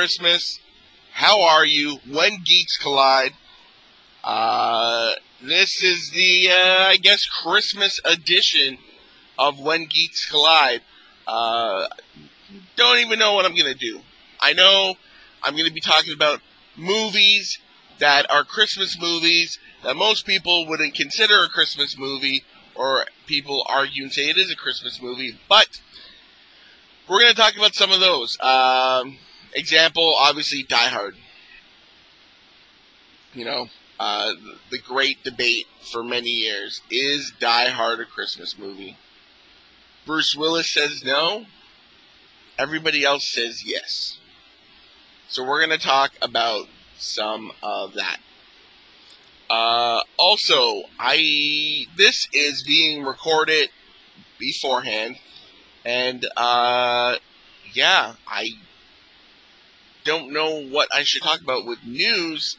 Christmas. How are you? When Geeks Collide. Uh, this is the, uh, I guess, Christmas edition of When Geeks Collide. Uh, don't even know what I'm going to do. I know I'm going to be talking about movies that are Christmas movies that most people wouldn't consider a Christmas movie, or people argue and say it is a Christmas movie, but we're going to talk about some of those. Um, example, obviously, Die Hard. You know, uh, the great debate for many years is Die Hard a Christmas movie? Bruce Willis says no. Everybody else says yes. So we're going to talk about some of that. Uh, also, I this is being recorded beforehand, and uh, yeah, I don't know what I should talk about with news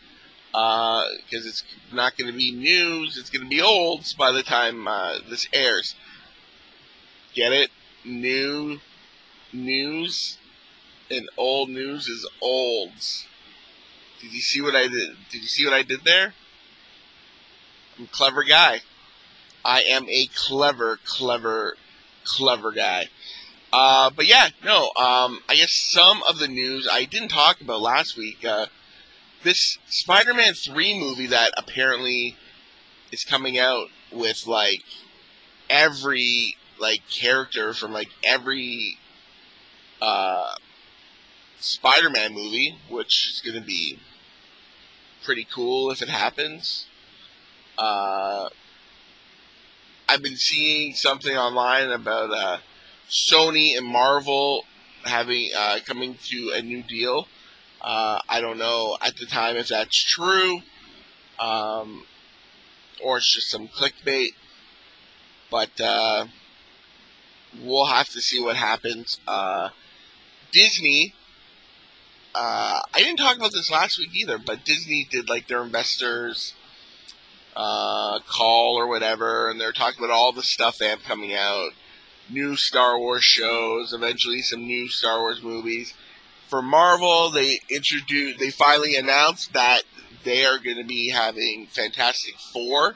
because uh, it's not going to be news. It's going to be olds by the time uh, this airs. Get it? New news and old news is olds. Did you see what I did? Did you see what I did there? I'm a clever guy. I am a clever, clever, clever guy. Uh, but yeah, no. Um, I guess some of the news I didn't talk about last week. Uh, this Spider-Man three movie that apparently is coming out with like every like character from like every uh, Spider-Man movie, which is going to be pretty cool if it happens. Uh, I've been seeing something online about uh, Sony and Marvel having uh, coming to a new deal. Uh, I don't know at the time if that's true, um, or it's just some clickbait. But uh, we'll have to see what happens. Uh, Disney uh, I didn't talk about this last week either, but Disney did like their investors uh, call or whatever, and they're talking about all the stuff they have coming out, new Star Wars shows, eventually some new Star Wars movies. For Marvel, they introduced, they finally announced that they are going to be having Fantastic Four.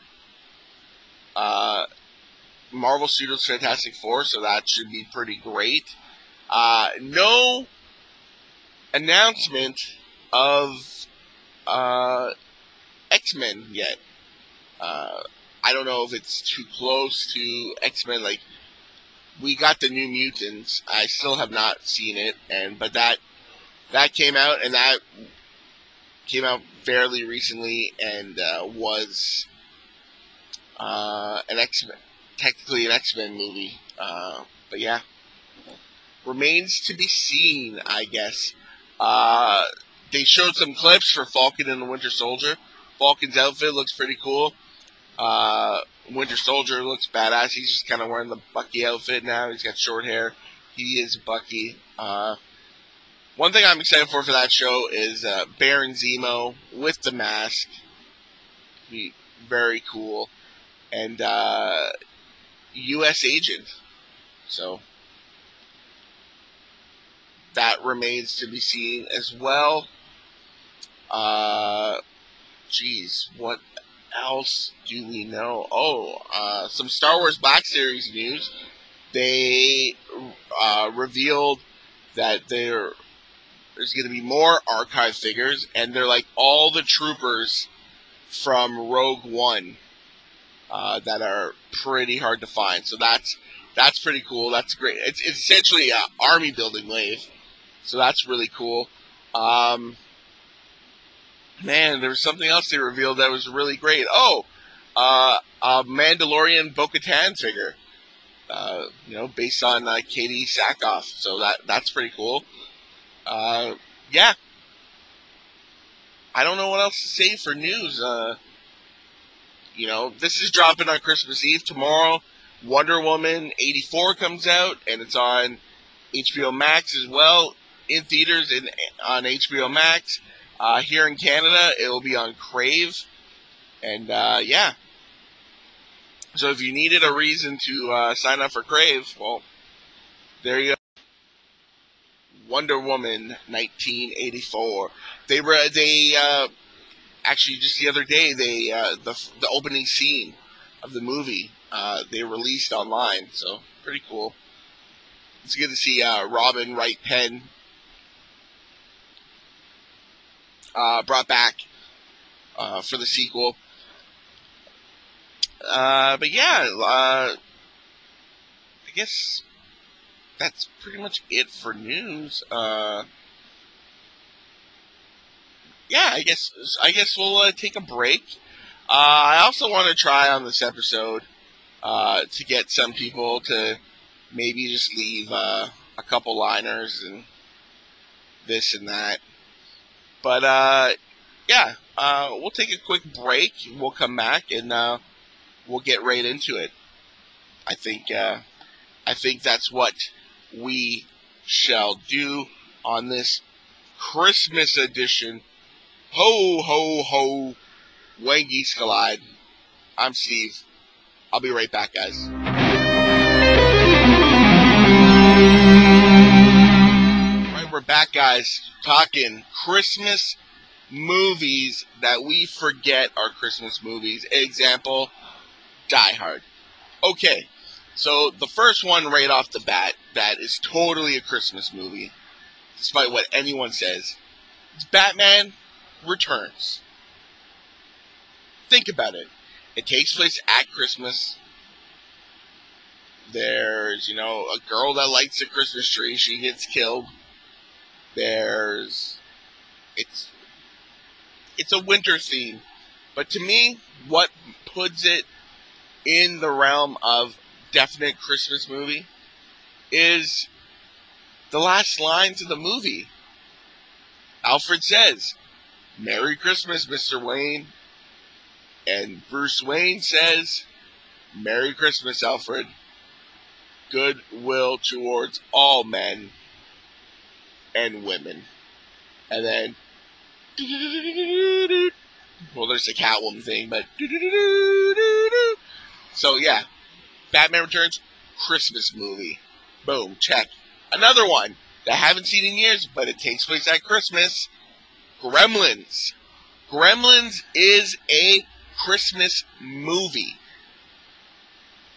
Uh, Marvel Studios Fantastic Four, so that should be pretty great. Uh, no announcement of uh, X Men yet. Uh, I don't know if it's too close to X Men. Like we got the New Mutants. I still have not seen it, and but that that came out, and that came out fairly recently, and uh, was uh, an X technically an X Men movie. Uh, but yeah, remains to be seen, I guess. Uh, they showed some clips for Falcon and the Winter Soldier. Falcon's outfit looks pretty cool. Uh, Winter Soldier looks badass. He's just kind of wearing the Bucky outfit now. He's got short hair. He is Bucky. Uh, one thing I'm excited for for that show is uh, Baron Zemo with the mask. Be very cool. And uh, U.S. Agent. So that remains to be seen as well. Uh, geez, what else do we know? Oh, uh, some Star Wars Black Series news. They uh, revealed that there there's going to be more archive figures, and they're like all the troopers from Rogue One uh, that are pretty hard to find. So that's that's pretty cool. That's great. It's, it's essentially an army building wave. So that's really cool. Um, man, there was something else they revealed that was really great. Oh, uh, a Mandalorian Bo-Katan figure. Uh, you know, based on uh, Katee Sackhoff. So that that's pretty cool. Uh, yeah. I don't know what else to say for news. Uh, you know, this is dropping on Christmas Eve tomorrow. Wonder Woman 84 comes out, and it's on HBO Max as well in theaters and on HBO Max. Uh, here in Canada, it will be on Crave. And uh, yeah. So if you needed a reason to uh, sign up for Crave, well, there you go. Wonder Woman 1984. They were they uh, actually just the other day they uh, the the opening scene of the movie uh, they released online, so pretty cool. It's good to see Robin Wright Penn uh, brought back uh, for the sequel. Uh, but yeah, uh, I guess that's pretty much it for news. Uh, yeah, I guess I guess we'll uh, take a break. I also want to try on this episode to get some people to maybe just leave a couple liners and this and that. But uh, yeah, uh, we'll take a quick break. We'll come back and uh, we'll get right into it. I think uh, I think that's what we shall do on this Christmas edition. Ho ho ho, When Geeks Collide. I'm Steve. I'll be right back, guys. We're back, guys, talking Christmas movies that we forget are Christmas movies. Example, Die Hard. Okay, so the first one right off the bat that is totally a Christmas movie, despite what anyone says, it's Batman Returns. Think about it. It takes place at Christmas. There's, you know, a girl that lights a Christmas tree. She gets killed. There's, it's, it's a winter scene, But to me, what puts it in the realm of definite Christmas movie is the last lines of the movie. Alfred says, Merry Christmas, Mr. Wayne. And Bruce Wayne says, Merry Christmas, Alfred. Goodwill towards all men and women. And then, well, there's the Catwoman thing, but so yeah, Batman Returns, Christmas movie. Boom, check. Another one that I haven't seen in years, but it takes place at Christmas. Gremlins. Gremlins is a Christmas movie.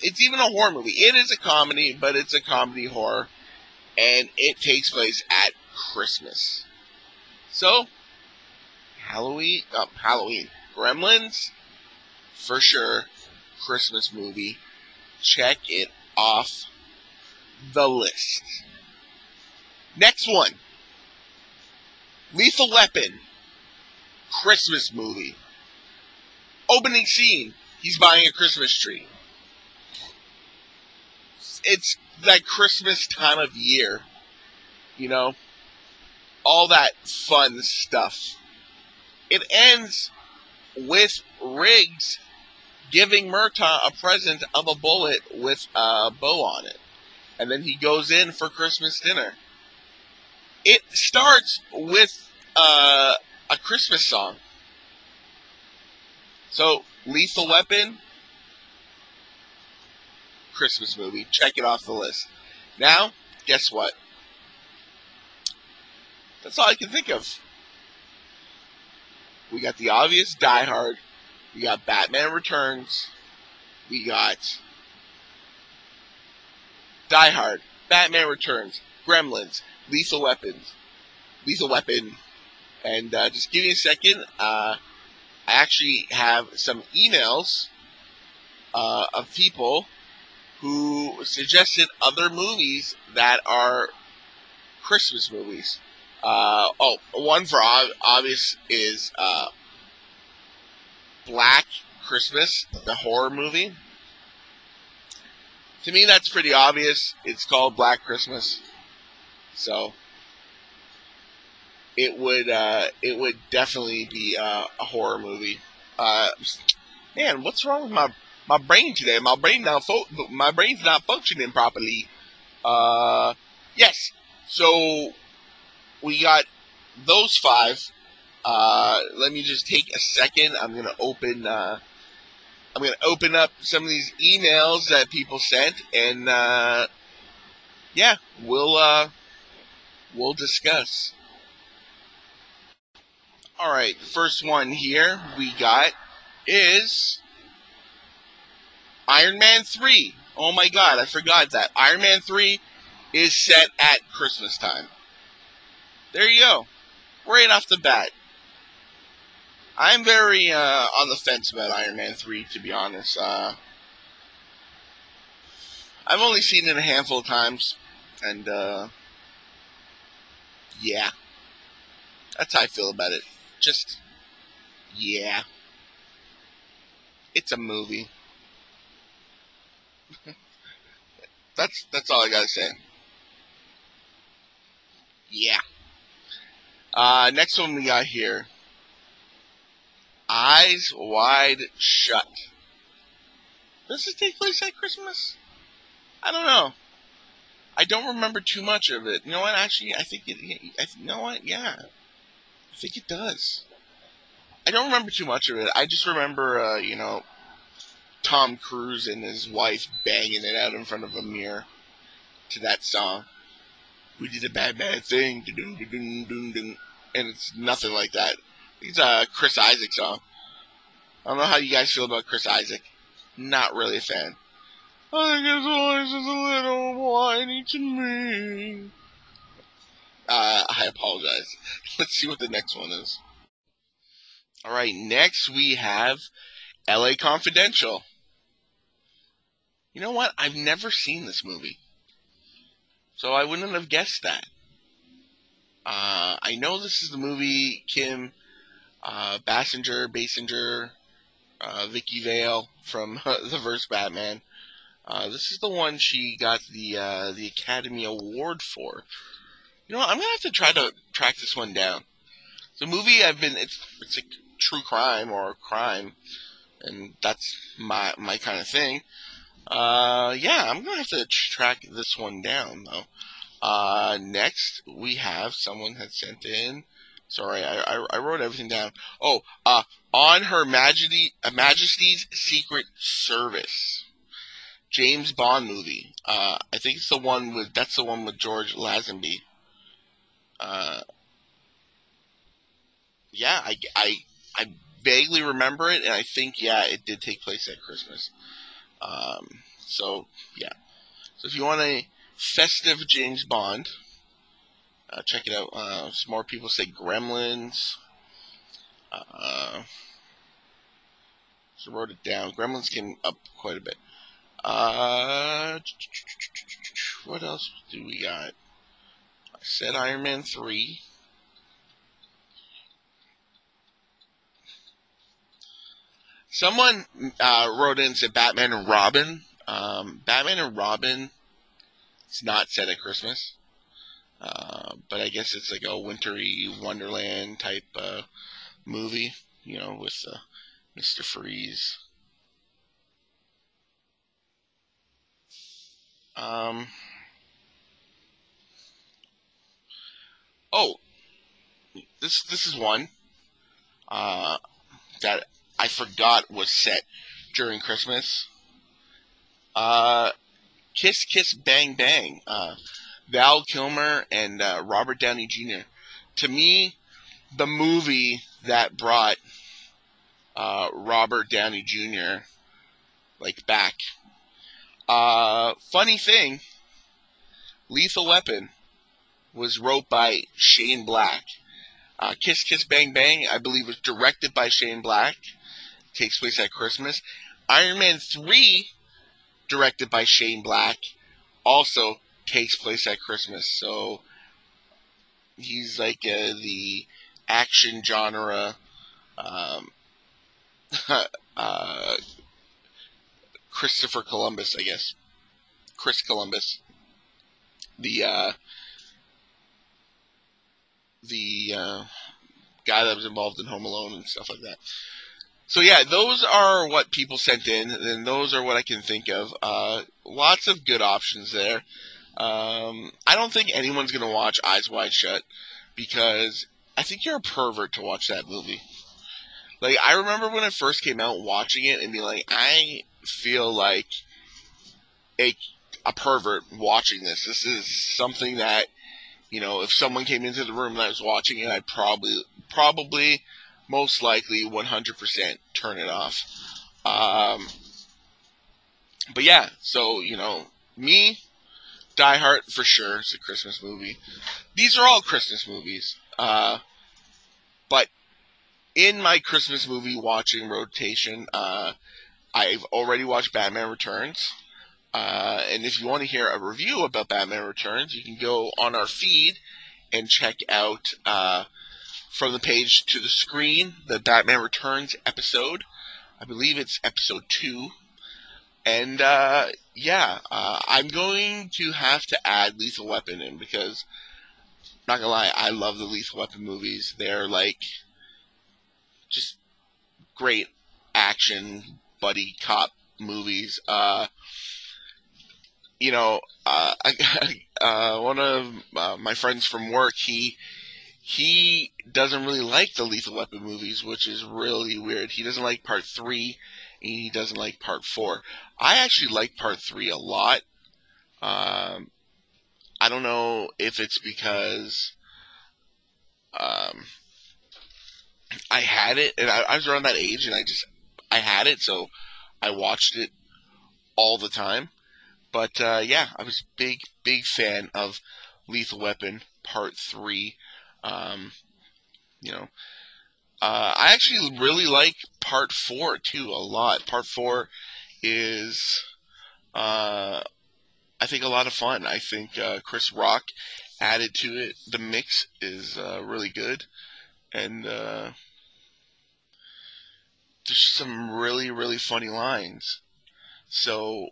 It's even a horror movie. It is a comedy, but it's a comedy horror, and it takes place at Christmas. So, Halloween, uh, Halloween, Gremlins, for sure, Christmas movie. Check it off the list. Next one. Lethal Weapon. Christmas movie. Opening scene. He's buying a Christmas tree. It's that Christmas time of year. You know? All that fun stuff. It ends with Riggs giving Murtaugh a present of a bullet with a bow on it. And then he goes in for Christmas dinner. It starts with uh, a Christmas song. So, Lethal Weapon, Christmas movie. Check it off the list. Now, guess what? That's all I can think of. We got the obvious Die Hard. We got Batman Returns. We got Die Hard, Batman Returns, Gremlins, Lethal Weapons, Lethal Weapon, and uh, just give me a second. Uh, I actually have some emails uh, of people who suggested other movies that are Christmas movies. Uh, oh, one for obvious is uh, Black Christmas, the horror movie. To me, that's pretty obvious. It's called Black Christmas, so it would uh, it would definitely be uh, a horror movie. Uh, man, what's wrong with my my brain today? My brain now fo- my brain's not functioning properly. Uh, yes, so we got those five uh, let me just take a second. I'm gonna open. Uh, I'm gonna open up some of these emails that people sent, and uh, yeah, we'll uh, we'll discuss. All right, first one here we got is Iron Man 3. Oh my god, I forgot that. Iron Man 3 is set at Christmas time. There you go. Right off the bat. I'm very uh, on the fence about Iron Man 3, to be honest. Uh, I've only seen it a handful of times, and uh, yeah. That's how I feel about it. Just, yeah. It's a movie. that's that's all I gotta say. Yeah. Uh, next one we got here. Eyes Wide Shut. Does it take place at Christmas? I don't know. I don't remember too much of it. You know what? Actually, I think it. I, you know what? Yeah, I think it does. I don't remember too much of it. I just remember, uh, you know, Tom Cruise and his wife banging it out in front of a mirror to that song. We did a bad, bad thing. And it's nothing like that. It's a Chris Isaak song. I don't know how you guys feel about Chris Isaak. Not really a fan. I think his voice is a little whiny to me. Uh, I apologize. Let's see what the next one is. Alright, next we have LA Confidential. You know what? I've never seen this movie. So I wouldn't have guessed that. Uh, I know this is the movie Kim uh, Basinger, Basinger, uh, Vicki Vale from the first Batman uh, this is the one she got the uh, the Academy Award for. You know? I'm gonna have to try to track this one down. The movie I've been it's it's a true crime or crime, and that's my my kind of thing. Uh, yeah, I'm gonna have to track this one down though. Uh, next we have someone had sent in. Sorry, I, I, I wrote everything down. Oh, uh, on Her Majesty Majesty's Secret Service. James Bond movie. Uh, I think it's the one with that's the one with George Lazenby. Uh, yeah, I, I I vaguely remember it, and I think yeah, it did take place at Christmas. Um, so yeah, so if you want a festive James Bond, uh, check it out. Uh, some more people say Gremlins. Uh, so wrote it down. Gremlins came up quite a bit. Uh, what else do we got? I said Iron Man 3. Someone uh, wrote in said Batman and Robin. Um, Batman and Robin it's not set at Christmas. Uh, but I guess it's like a wintry Wonderland type uh, movie, you know, with uh, Mr. Freeze. Um, oh, this this is one uh, that I forgot was set during Christmas. Uh, Kiss Kiss Bang Bang. Uh, Val Kilmer and uh, Robert Downey Jr. To me, the movie that brought uh, Robert Downey Jr. like back uh, funny thing, Lethal Weapon was wrote by Shane Black. Uh, Kiss Kiss Bang Bang, I believe, was directed by Shane Black. Takes place at Christmas. Iron Man 3, directed by Shane Black, also takes place at Christmas. So he's like uh, the action genre um, uh, Christopher Columbus, I guess. Chris Columbus. The uh, the uh, guy that was involved in Home Alone and stuff like that. So yeah, those are what people sent in, and those are what I can think of. Uh, lots of good options there. Um, I don't think anyone's gonna watch Eyes Wide Shut because I think you're a pervert to watch that movie. Like I remember when it first came out, watching it and being like, I feel like a a pervert watching this. This is something that you know, if someone came into the room and I was watching it, I'd probably, probably, most likely, 100% turn it off. Um, but yeah, so you know, me, Die Hard for sure. It's a Christmas movie. These are all Christmas movies. Uh, but in my Christmas movie watching rotation, uh, I've already watched Batman Returns. Uh, and if you want to hear a review about Batman Returns, you can go on our feed and check out uh, from the page to the screen the Batman Returns episode. I believe it's episode two. And uh, yeah, uh, I'm going to have to add Lethal Weapon in because, not gonna lie, I love the Lethal Weapon movies. They're like just great action buddy cop movies. Uh, you know, uh, I, uh, one of uh, my friends from work, he he doesn't really like the Lethal Weapon movies, which is really weird. He doesn't like Part Three, and he doesn't like Part Four. I actually like Part Three a lot. Um, I don't know if it's because um, I had it, and I, I was around that age, and I just I had it, so I watched it all the time. But uh, yeah, I was big, big fan of Lethal Weapon Part 3. Um, you know, uh, I actually really like Part 4 too a lot. Part 4 is, uh, I think, a lot of fun. I think uh, Chris Rock added to it. The mix is uh, really good. And uh, there's some really, really funny lines. So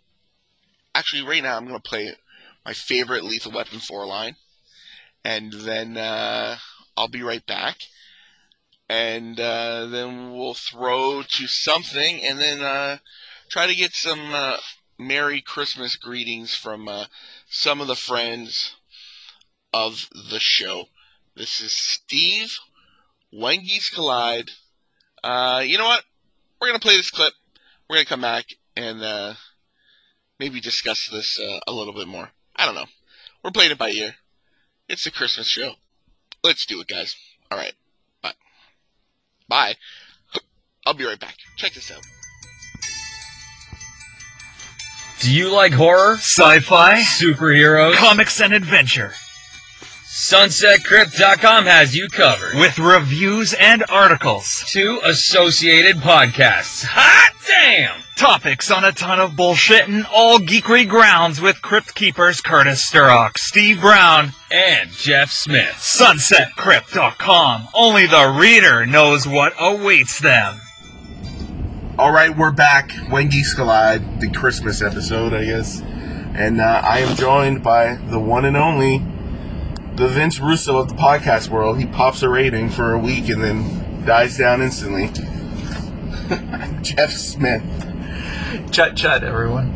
actually, right now, I'm to play my favorite Lethal Weapon 4 line. And then uh, I'll be right back. And uh, then we'll throw to something and then uh, try to get some uh, Merry Christmas greetings from uh, some of the friends of the show. This is Steve, When Geeks Collide. Uh, you know what? We're to play this clip. We're to come back and maybe discuss this a little bit more. I don't know. We're playing it by ear. It's a Christmas show. Let's do it, guys. All right. Bye. Bye. I'll be right back. Check this out. Do you like horror, Sci-fi, superheroes, comics, and adventure. SunsetCrypt.com has you covered. With reviews and articles. Two associated podcasts. Hot damn! Topics on a ton of bullshit and all geekery grounds with Crypt Keepers Curtis Sturrock, Steve Brown, And Jeff Smith. SunsetCrypt.com. Only the reader knows what awaits them. All right, we're back. When Geeks Collide, the Christmas episode, I guess. And uh, I am joined by the one and only, the Vince Russo of the podcast world. He pops a rating for a week and then dies down instantly. Jeff Smith. Chut chut, everyone.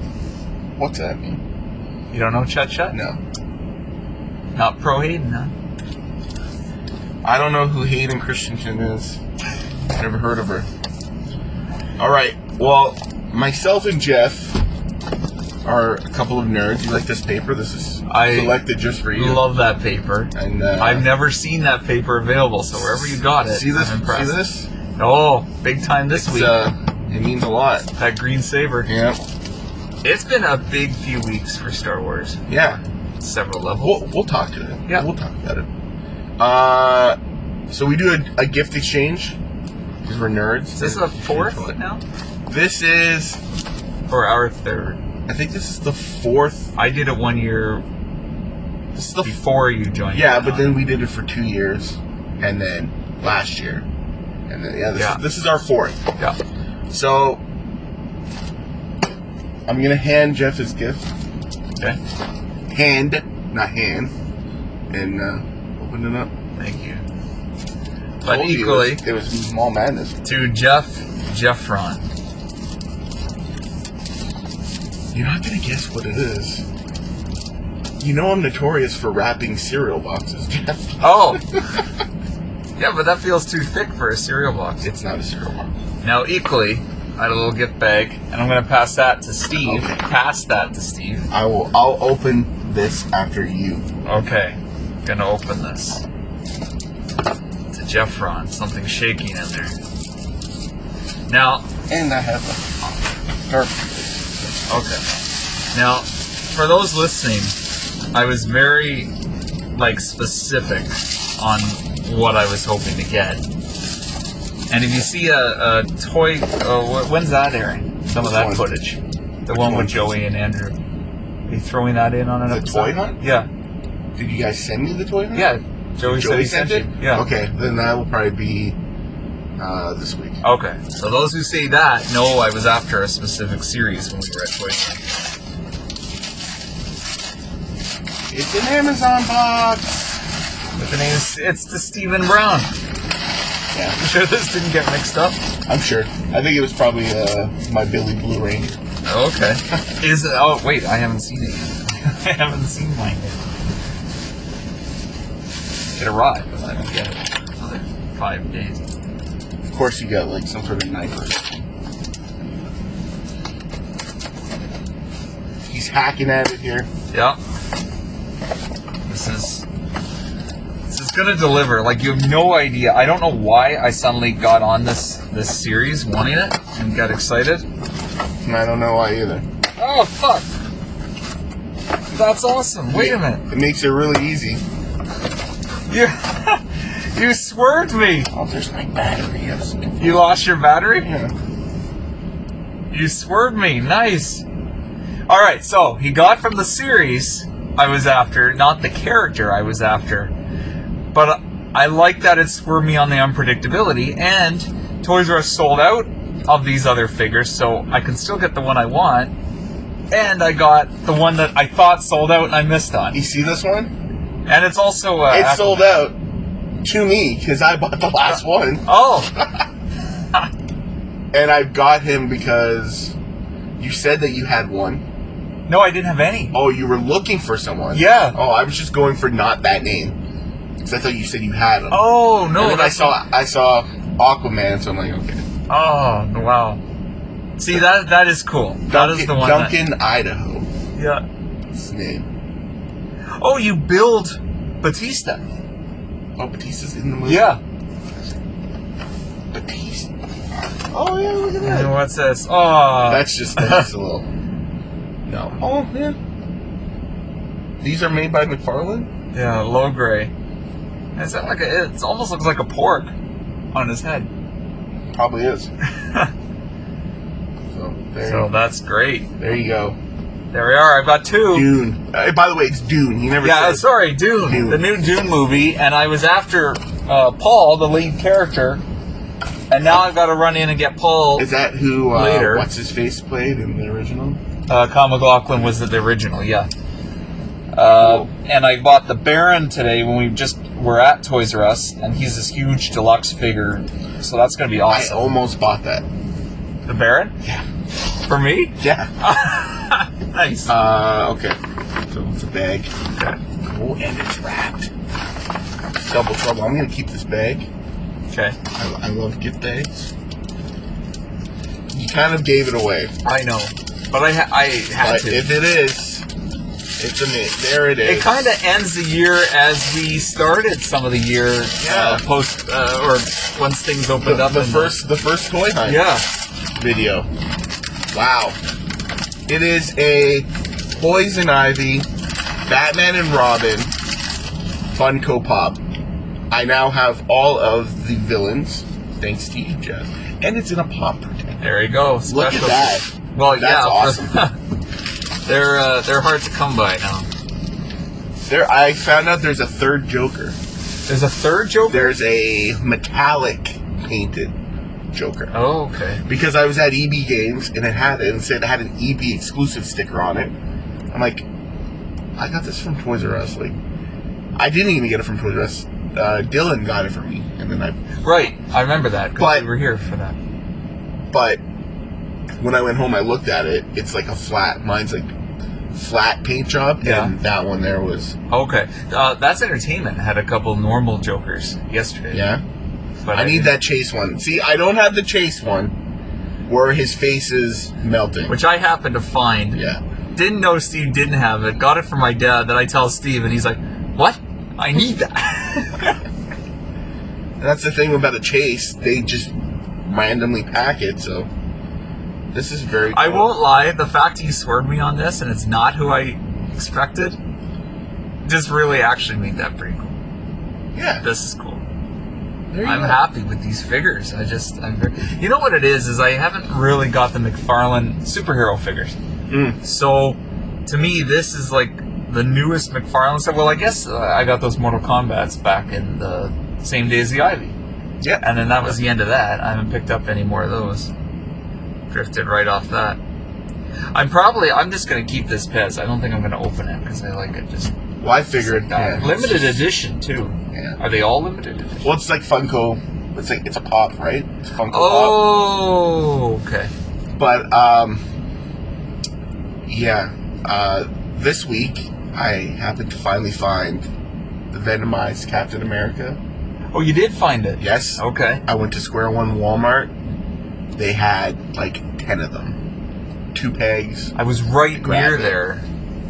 What's that mean? You don't know chut chut? No. Not pro Hayden, huh? I don't know who Hayden Christensen is. Never heard of her. All right. Well, myself and Jeff are a couple of nerds. You like this paper? This is I selected just for you. Love that paper. and uh, I've never seen that paper available, so wherever you got it, see this. I'm See this? Oh, big time this It's, week. uh, it means a lot. that green saber. Yeah. It's been a big few weeks for Star Wars. Yeah. Several levels. We'll, we'll talk to it. Yeah. We'll talk about it. Uh, so we do a, a gift exchange because we're nerds. This is this a fourth now? This is. Or our third? I think this is the fourth. I did it one year This is the. before you joined. Yeah, but then we did it for two years, and then last year, and then yeah, this, Yeah. Is, this is our fourth. Yeah. So I'm gonna hand Jeff his gift. Okay. Hand, not hand, and uh, open it up. Thank you. But Told you equally it was, it was small madness. to Jeff Jeffron. You're not gonna guess what it is. You know I'm notorious for wrapping cereal boxes, Jeff. Oh. yeah, but that feels too thick for a cereal box. It's not a cereal box. Now, equally, I had a little gift bag, and I'm gonna pass that to Steve. Okay. Pass that to Steve. I will. I'll open this after you. Okay. gonna open this. It's a Jeffron, something shaking in there. Now, And I have a dark. Okay. Now, for those listening, I was very like specific on what I was hoping to get. And if you see a, a toy, uh, when's that airing? Some of that one? footage. The one one? with Joey and Andrew. Are you throwing that in on an The episode? toy hunt? Yeah. Did you guys send me the toy? hunt? Yeah. Joey, said he sent sent it. you. Yeah. Okay, then that will probably be uh, this week. Okay. So those who say that know I was after a specific series when we were at Toy. It's an Amazon box. But the name is, it's the Stephen Brown. Yeah, I'm sure this didn't get mixed up? I'm sure. I think it was probably uh, my Billy Blue Ranger. Okay. Is it? Oh wait, I haven't seen it. yet. I haven't seen mine yet. It arrived, but I don't get it. Another five days. Of course, you got like some sort of knife or something. He's hacking at it here. Yep. This is. This is gonna deliver. Like you have no idea. I don't know why I suddenly got on this this series, wanting it, and got excited. And I don't know why either. Oh fuck! That's awesome. Wait a minute. It makes it really easy. You you swerved me. Oh, there's my battery. I was looking for- You lost your battery. Yeah. You swerved me. Nice. All right, so he got from the series I was after, not the character I was after. But I like that it swerved me on the unpredictability, and Toys R Us sold out of these other figures, so I can still get the one I want. And I got the one that I thought sold out and I missed on. You see this one? And it's also uh, It sold out to me because I bought the last one, Oh, and I got him because you said that you had one. no, I didn't have any. Oh, you were looking for someone. Yeah. Oh, I was just going for not that name because I thought you said you had him. Oh no, and then I saw I saw Aquaman, so I'm like, okay. Oh wow! See that that is cool. That is the one. Duncan, Idaho. Yeah. His name. Oh, you build Batista. Oh, Batista's in the movie. Yeah. Batista. Oh yeah, look at And that. what's this? Oh, That's just that's a little. No. Oh yeah. These are made by McFarlane. yeah, low gray. Is that like a? It almost looks like a pork on his head. Probably is. so there, So that's great. there you go. There we are. I've got two. Dune. Uh, by the way, it's Dune. You never Yeah, said. sorry, Dune, Dune. the new Dune movie, and I was after uh, Paul, the lead character, and now I've got to run in and get Paul. Is that who? Uh, Later. What's his face played in the original? Uh, Kyle MacLachlan was the original, yeah. Uh, and I bought the Baron today when we just were at Toys R Us, and he's this huge deluxe figure, so that's gonna be awesome. I almost bought that. the Baron Yeah. for me? Yeah. nice. Uh, okay. So it's a bag. Oh, and it's wrapped. Double trouble. I'm gonna keep this bag. okay, I, I love gift bags. You kind of gave it away, I know, but I ha- I had but to. if it is, it's a mint. There it is. It kind of ends the year as we started some of the year Yeah. uh, post uh, or once things the, up. the first the first toy hunt yeah, video. Wow. It is a Poison Ivy, Batman and Robin, Funko Pop. I now have all of the villains, thanks to you, Jeff. And it's in a pop protector. there you go. Look at that. Well, That's yeah, awesome. they're uh, they're hard to come by now. There, I found out there's a third Joker. There's a third Joker. There's a metallic painted Joker. Oh, okay. Because I was at EB Games and it had it and said it had an EB exclusive sticker on it. I'm like, I got this from Toys R Us. Like, I didn't even get it from Toys R Us. Uh, Dylan got it for me, and then I. Right, I remember that because But- we were here for that. But when I went home, I looked at it. It's like a flat. Mine's like flat paint job, Yeah. and that one there was Okay, uh, that's entertainment. Had a couple normal Jokers yesterday. yeah. But I need that chase one. See, I don't have the chase one where his face is melting. which I happened to find. yeah. Didn't know Steve didn't have it. Got it from my dad. Then I tell Steve, and he's like, "What?" I need that. That's the thing about a chase; they just randomly pack it. So this is very. I won't lie, the fact you swerved me on this and it's not who I expected just really actually made that pretty cool. Yeah, This is cool. There you I'm go. happy with these figures. I just, I'm very, you know what it is, is I haven't really got the McFarlane superhero figures. Mm. So, to me, this is like the newest McFarlane stuff. Well, I guess uh, I got those Mortal Kombat's back in the same day as the Ivy. Yeah, And then that was the end of that. I haven't picked up any more of those. Drifted right off that. I'm probably, I'm just going to keep this Pez. I don't think I'm going to open it because I like it just. well, I figured. Uh, yeah, limited edition, too. Yeah. Are they all limited edition? Well, it's like Funko. It's like it's a pop, right? It's Funko pop. Oh, okay. But um, yeah. Uh, this week I happened to finally find the Venomized Captain America. Oh, you did find it? Yes. Okay. I went to Square One Walmart. They had like ten of them, two pegs. I was right near it. there.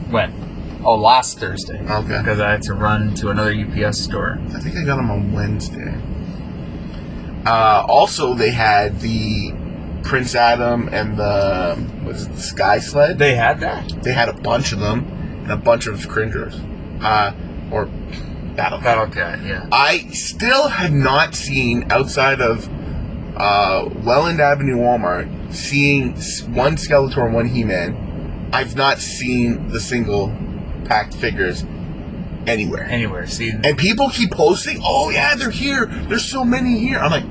When? Oh, last Thursday. Okay. Because I had to run to another UPS store. I think I got them on Wednesday. Uh, also, they had the Prince Adam and the what is it, the Sky Sled. They had that? They had a bunch of them and a bunch of cringers, uh, or battle. Battle Cat, yeah. I still have not seen outside of uh, Welland Avenue Walmart seeing one Skeletor and one He-Man. I've not seen the single packed figures anywhere. Anywhere, see. And people keep posting, "Oh yeah, they're here. There's so many here." I'm like,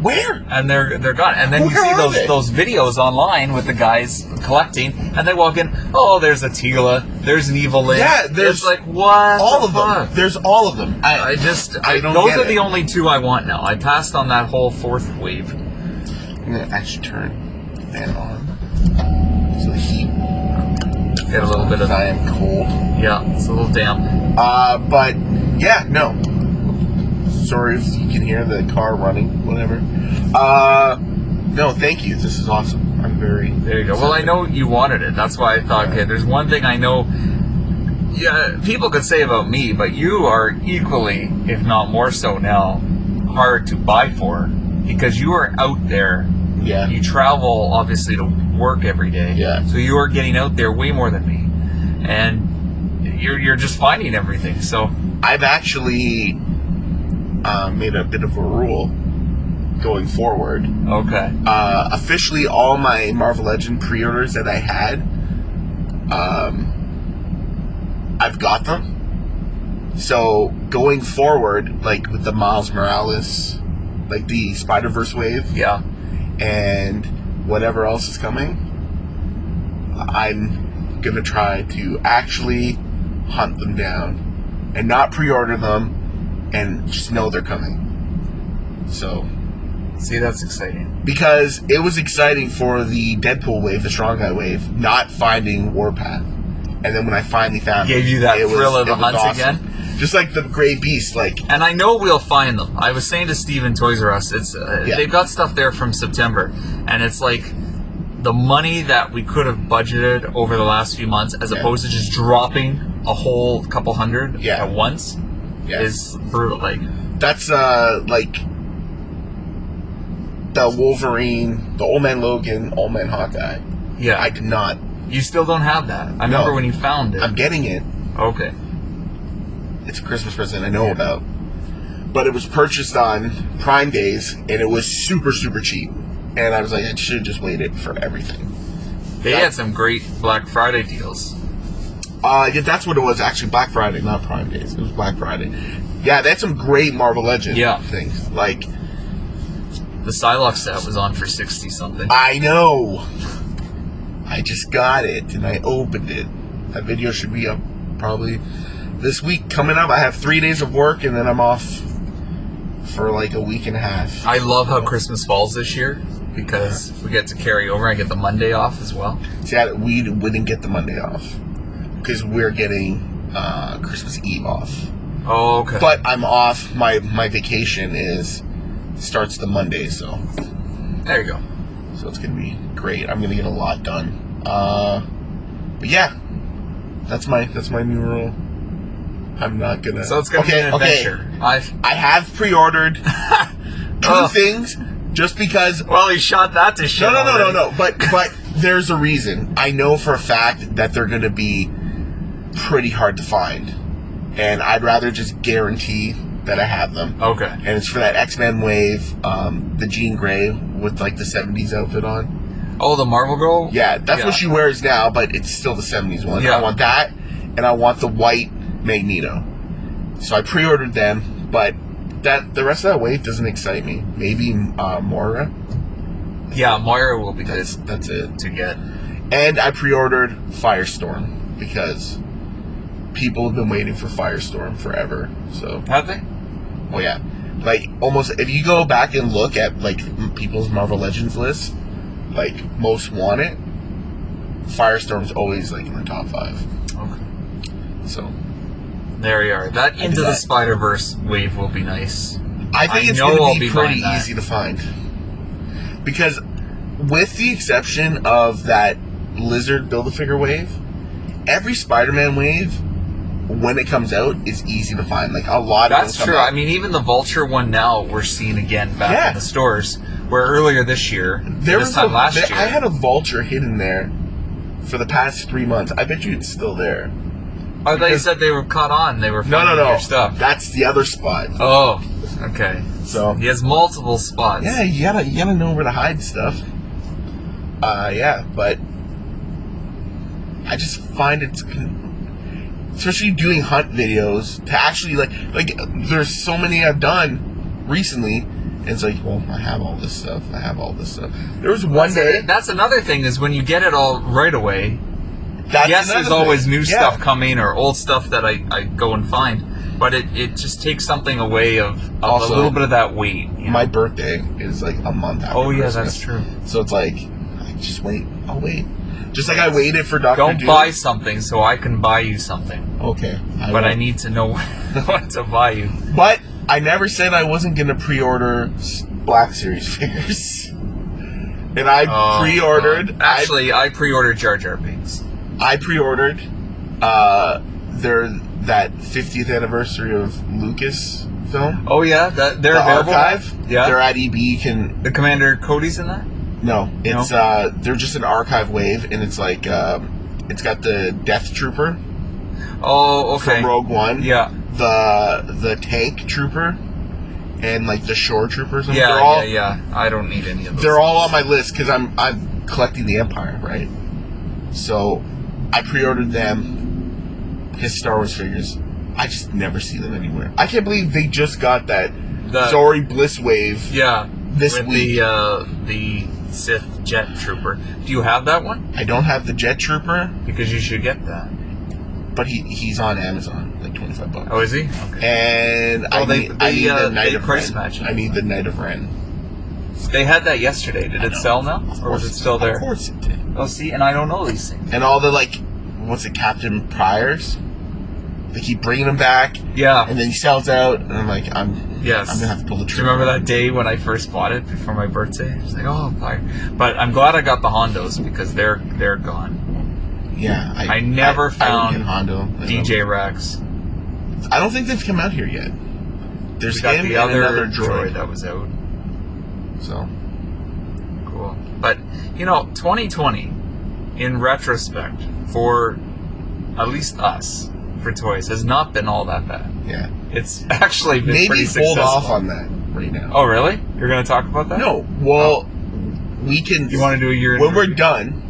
"Where?" And they're they're gone. And then you see those they? those videos online with the guys collecting, and they walk in. Oh, there's a Teela. There's an Evil Lyn. Yeah, there's It's like what? all the of them. There's all of them. I, I just I don't those are it. the only two I want now. I passed on that whole fourth wave. I'm gonna actually turn fan on Get a little bit of I am cold. yeah, it's a little damp. Uh, but yeah, no. Sorry if you can hear the car running, whatever. Uh, no, thank you. This is awesome. I'm very. There you go. Well, I know you wanted it. That's why I thought, okay, there's one thing I know. Yeah, people could say about me, but you are equally, if not more so now, hard to buy for because you are out there. Yeah. You travel obviously to work every day. Yeah. So you are getting out there way more than me, and you're you're just finding everything. So I've actually uh, made a bit of a rule going forward. okay, Uh, officially, all my Marvel Legend pre-orders that I had, um, I've got them. So going forward, like with the Miles Morales, like the Spider Verse wave, yeah, and whatever else is coming, I'm gonna try to actually hunt them down and not pre-order them and just know they're coming. So see that's exciting. because it was exciting for the Deadpool wave, the Strong Guy wave, not finding Warpath, and then when I finally found Gave it, you that it was- thrill of it the was hunt awesome. again? Just like the Gray Beast, like And I know we'll find them. I was saying to Steven Toys R Us, it's uh, Yeah. they've got stuff there from September, and it's like the money that we could have budgeted over the last few months, as Yeah. opposed to just dropping a whole couple hundred Yeah. at once, yeah. is brutal. Like, that's uh like the Wolverine, the Old Man Logan, Old Man Hawkeye. yeah, I did not. you still don't have that. I remember when you found it. I'm getting it. okay, It's a Christmas present I know about. But it was purchased on Prime Days and it was super, super cheap. And I was like, I should have just waited for everything. they Yeah. had some great Black Friday deals. Uh, yeah, that's what it was. Actually, Black Friday, not Prime Days. It was Black Friday. Yeah, they had some great Marvel Legends Yeah. things. Like, The Psylocke set was on for sixty something. I know. I just got it and I opened it. That video should be up probably this week. Coming up, I have three days of work and then I'm off for like a week and a half. I love how Christmas falls this year because we get to carry over. I get the Monday off as well. See, I, we wouldn't get the Monday off because we're getting uh, Christmas Eve off. Oh, okay. But I'm off. My my vacation is starts the Monday, so there you go. so it's gonna be great. I'm gonna get a lot done. Uh, but yeah, that's my that's my new rule. I'm not gonna. So it's gonna okay, be an okay. adventure. I I have pre-ordered two Oh. things just because. well, he shot that to shit. No, no, no, no, already. no. But but there's a reason. I know for a fact that they're gonna be pretty hard to find, and I'd rather just guarantee that I have them. Okay. And it's for that X Men wave, um, the Jean Grey with like the '70s outfit on. Oh, the Marvel girl. Yeah, that's Yeah. what she wears now, but it's still the '70s one. Yeah. I want that, and I want the white Magneto. So I pre-ordered them, but that the rest of that wave doesn't excite me. Maybe uh, Moira. Yeah, Moira will be good That's that's it. to get. And I pre-ordered Firestorm because people have been waiting for Firestorm forever. So, Have they? oh yeah, like almost if you go back and look at like people's Marvel Legends list, like most wanted, Firestorm's always like in the top five. Okay. So There you are. That Into do the. Spider Verse wave will be nice. I think I it's going to be, be pretty easy to find because, with the exception of that Lizard Build a Figure wave, every Spider-Man wave, when it comes out, is easy to find. Like a lot of That's true. out. I mean, even the Vulture one now we're seeing again back Yeah. in the stores. Where earlier this year, there this was time a, last there- year, I had a Vulture hidden there for the past three months. I bet you it's still there. Oh, they said they were caught on. They were No, no, no. your stuff. That's the other spot. Oh, okay. So He has multiple spots. Yeah, you gotta you gotta know where to hide stuff. Uh, yeah, but I just find it's especially doing hunt videos to actually like like there's so many I've done recently. And it's like, well, I have all this stuff. I have all this stuff. There was one That's, day. that's another thing is when you get it all right away. That's yes, there's always new Yeah. stuff coming or old stuff that I, I go and find, but it, it just takes something away of, of Also, a little bit of that weight. My birthday is like a month after oh yeah, Christmas. that's true. So it's like, I just wait. I'll wait. Just like I waited for Doctor Don't buy something so I can buy you something, Okay, I but I won't. need to know what to buy you. But I never said I wasn't gonna pre-order Black Series figures, and I Oh, pre-ordered. God. Actually, I, pre-ordered Jar Jar Binks. I, pre-ordered uh, their that 50th anniversary of Lucas film. Oh yeah, that they're the available. archive. Yeah. they're at EB. Can The Commander Cody's in that. no, it's uh, they're just an archive wave, and it's like um, it's got the Death Trooper Oh okay. from Rogue One. Yeah. the the tank trooper and like the shore troopers. Yeah, they're all yeah, yeah. I don't need any of those. they're all on my list because I'm I'm collecting the Empire, right? So I pre-ordered them. His Star Wars figures. I just never see them anywhere. I can't believe they just got that The- Zori Bliss wave Yeah. this with week. the uh, the Sith Jet Trooper. Do you have that one? I don't have the Jet Trooper, Because you should get that. but he he's on Amazon, like twenty five bucks. Oh, is he? Okay. And I Oh, they- need, I need uh, the Knight of Ren. match. I need the Knight of Ren. They had that yesterday. Did it sell now, or was it still there? Of course it did. Oh, see, and I don't know these things. and all the like, what's it, Captain Priors? They keep bringing them back, Yeah. and then he sells out, and I'm like, I'm, Yes. I'm gonna have to pull the Do trigger. you remember that day when I first bought it before my birthday? I was like, oh, fire. But I'm glad I got the Hondos because they're they're gone. Yeah, I never I, found I Hondo. I DJ Rex. I don't think they've come out here yet. There's We got the other another droid droid. that was out. So Cool. But, you know, 2020, in retrospect, for at least us, for toys, has not been all that bad. yeah, It's actually been maybe pretty hold successful. off on that right now. Oh, really? You're going to talk about that? no, well, oh. we can. You want to do a year when we're done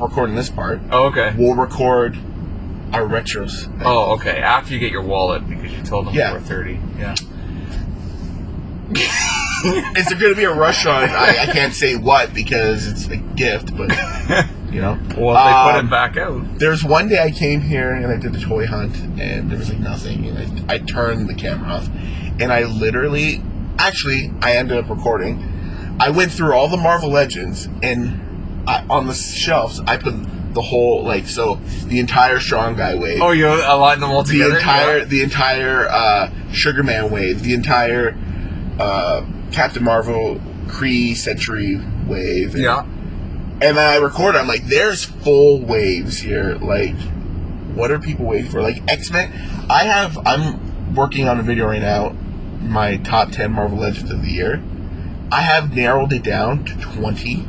recording this part, Oh, okay. we'll record our retros. Oh, okay. After you get your wallet because you told them Yeah. 430. Yeah. Is there going to be a rush on? I, I can't say what because it's a gift, but you know. Well, if they put Um, it back out. There's one day I came here and I did a toy hunt and there was like nothing and I, I turned the camera off and I literally actually I ended up recording. I went through all the Marvel Legends and I, on the shelves I put the whole like so the entire Strong Guy wave, Oh, you aligned them all together. the entire the entire uh, Sugar Man wave, the entire uh, Captain Marvel Kree Sentry wave, and Yeah. and then I record. I'm like, there's full waves here. Like, what are people waiting for? Like X Men, I have. I'm working on a video right now. My top ten Marvel Legends of the year. I have narrowed it down to twenty,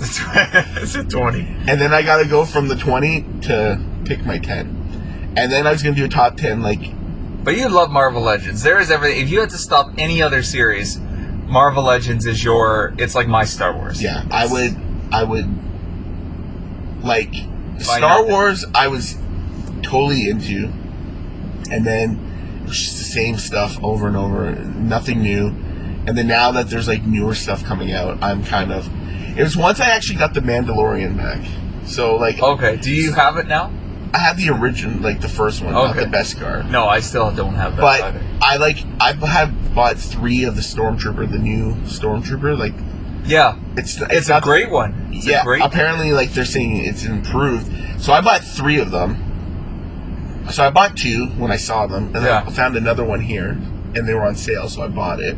Is it 20? and then I got to go from the twenty to pick my ten, and then I was gonna do a top ten like But you love Marvel Legends. There is everything. If you had to stop any other series, Marvel Legends is your. It's like my Star Wars. Yeah, I would. I would like Star not? Wars. I was totally into, and then it was just the same stuff over and over, nothing new. And then now that there's like newer stuff coming out, I'm kind of. It was once I actually got the Mandalorian back. So like Okay. Do you have it now? I had the original, like the first one, not Okay. the Beskar. No, I still don't have that. But either. I like I have bought three of the Stormtrooper, the new Stormtrooper. Like yeah, it's it's, a not- great one. It's yeah, a great. apparently, like they're saying it's improved. So I bought three of them. So I bought two when I saw them, and then Yeah. I found another one here, and they were on sale, so I bought it.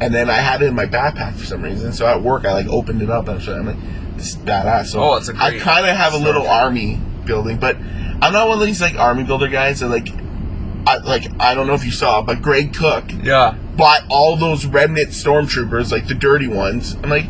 And then I had it in my backpack for some reason. So at work, I like opened it up, and I'm like, "This is badass." So Oh, it's a I great I kind of have a little army building, but I'm not one of these like army builder guys that like. I, like I don't know if you saw, but Greg Cook Yeah. bought all those remnant stormtroopers, like the dirty ones. I'm like,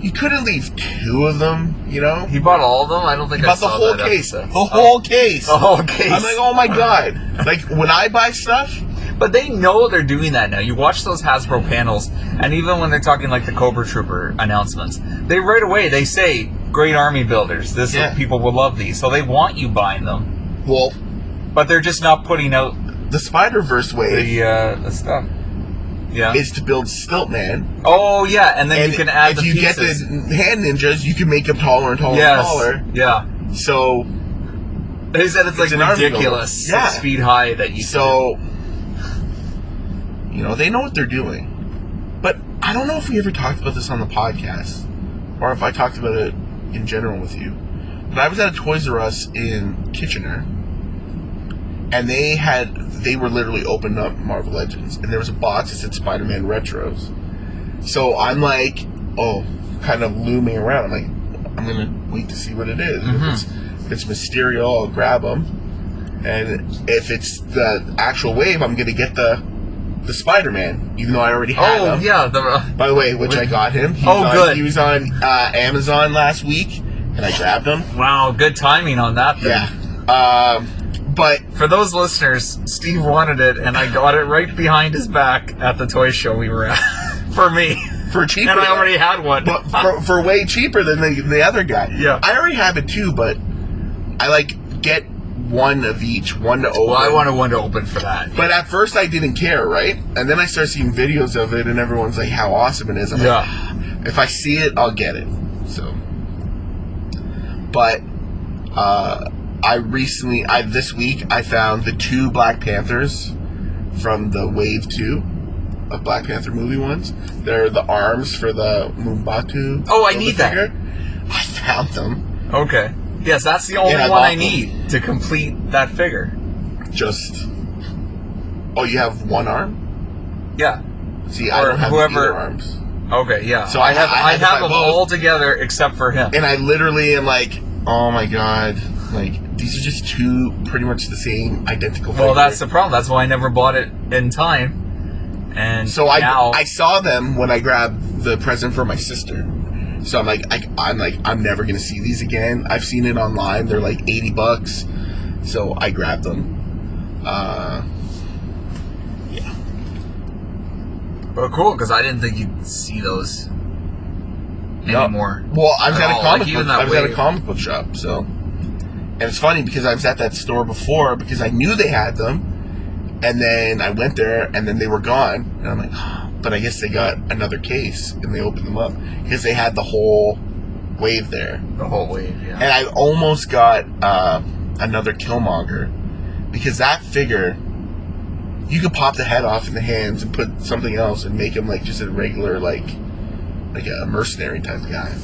you couldn't leave two of them, you know? He bought all of them. I don't think He I bought the whole that case, the whole case. The whole case. I'm like, oh my god! like when I buy stuff, But they know they're doing that now. You watch those Hasbro panels, and even when they're talking like the Cobra Trooper announcements, they right away they say great army builders. This Yeah. people will love these, so they want you buying them. well, But they're just not putting out the Spider Verse wave the uh, the stuff. Yeah. is to build Stiltman, oh yeah, and then and you can add if you pieces. get the hand ninjas, you can make them taller and taller yes. and taller. Yeah. So, They said it's, It's an like ridiculous. Yeah. feet high that you. so, you know, they know what they're doing. But I don't know if we ever talked about this on the podcast, or if I talked about it in general with you. But I was at a Toys R Us in Kitchener, and they had they were literally opening up Marvel Legends, and there was a box that said Spider-Man Retros. So I'm like, oh, kind of looming around. I'm like, I'm gonna wait to see what it is. Mhm. If, it's, if it's Mysterio, I'll grab them. And if it's the actual wave, I'm gonna get the the Spider-Man, even though I already had oh him. yeah, the uh, By the way, which I got him. He Oh, on, good. He was on uh, Amazon last week, and I grabbed him. wow, good timing on that. Thing. Yeah. Um, but For those listeners, Steve wanted it, and I got it right behind his back at the toy show we were at. for me, for cheaper, and I already had one. but for, for way cheaper than the, the other guy. Yeah. I already have it too, but I like get one of each, one to open. well, I wanted one to open for that. But at first, I didn't care, right? And then I started seeing videos of it, and everyone's like, "How awesome it is!" I'm Yeah. like, "If I see it, I'll get it." So, but uh, I recently, I this week, I found the two Black Panthers from the Wave Two of Black Panther movie ones. They're the arms for the M'Baku. Oh, I need that. figure. I found them. Okay. Yes, that's the only Yeah, one I them. need to complete that figure. Just. Oh, you have one arm? Yeah. See, I don't have whoever- arms. Okay. Yeah. So I I- have I I, have them both. all together except for him. and I literally am like, oh my god, like these are just two pretty much the same identical. Well, that's the problem. That's why I never bought it in time. And so I now I saw them when I grabbed the present for my sister. So I'm like, I, I'm like, I'm never gonna see these again. I've seen it online; they're like eighty bucks. So I grabbed them. Uh, yeah, Well, cool, because I didn't think you'd see those No. anymore. Well, I was At at a comic Like, book. I was at a comic book shop. So, and it's funny because I was at that store before because I knew they had them, and then I went there and then they were gone, and I'm like, but I guess they got another case and they opened them up because they had the whole wave there, The whole wave, yeah. and I almost got uh, another Killmonger because that figure. You could pop the head off in the hands and put something else and make him like just a regular like like a mercenary type of guy.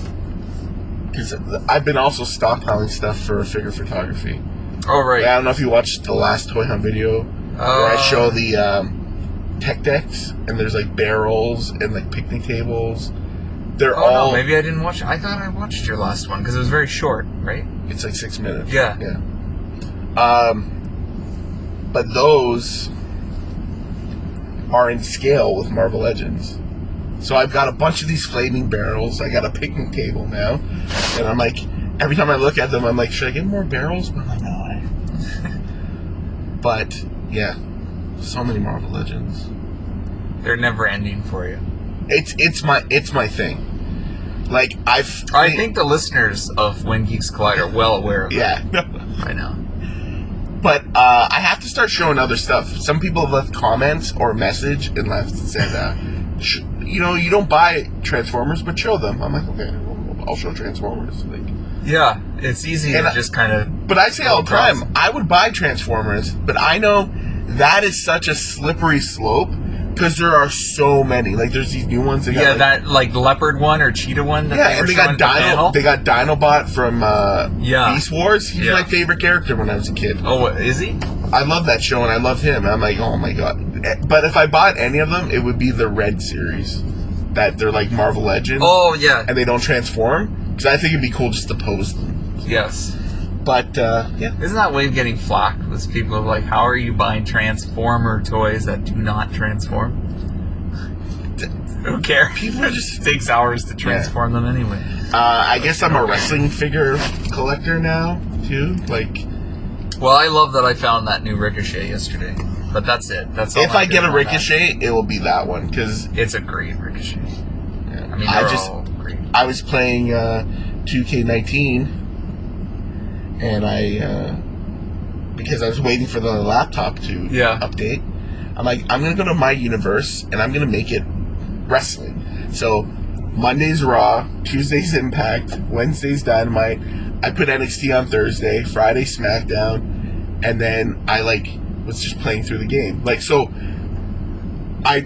Because I've been also stockpiling stuff for figure photography. oh, right. I don't know if you watched the last Toy Hunt video where I Uh, show the um, tech decks and there's like barrels and like picnic tables. They're Oh, all no, maybe I didn't watch I thought I watched your last one because it was very short, right? it's like six minutes. Yeah. yeah. Um, but those are in scale with Marvel Legends. So I've got a bunch of these flaming barrels. I got a picnic table now, and I'm like, every time I look at them, I'm like, should I get more barrels? But I'm like, no. But yeah, so many Marvel Legends. They're never ending for you. It's it's my it's my thing. Like I've I think the listeners of When Geeks Collide are well aware of yeah. that right now. But uh, I have to start showing other stuff. Some people have left comments or message and left said, uh, you know, you don't buy Transformers, but show them. I'm like, okay, I'll show Transformers. Like, Yeah, it's easy And to I- just kind of. but I say all the across. time, I would buy Transformers, but I know that is such a slippery slope because there are so many. Like, there's these new ones. Got, Yeah, like, that like leopard one or cheetah one. That yeah, they and they got the Dino. panel. They got Dinobot from uh, Yeah. Beast Wars. He's Yeah. my favorite character when I was a kid. Oh, what, is he? I love that show and I love him. I'm like, oh my god. Eh, But if I bought any of them, it would be the Red series. That they're like Marvel Legends Oh yeah, and they don't transform. Because I think it'd be cool just to pose them. yes. But uh, yeah, Isn't that wave getting flack with people of like, how are you buying Transformer toys that do not transform? Who cares? people just. Takes hours to transform them anyway. Uh, I guess I'm a wrestling figure collector now too. Like, Well, I love that I found that new Ricochet yesterday, but that's it. That's all if I get a on that. Ricochet, it will be that one. Because It's a great Ricochet. I mean, I just. I was playing uh, 2K19, and I uh, because I was waiting for the laptop to Yeah. update. I'm like, I'm gonna go to my universe, and I'm gonna make it wrestling. So Monday's Raw, Tuesday's Impact, Wednesday's Dynamite. I put NXT on Thursday, Friday SmackDown, and then I like was just playing through the game. Like so, I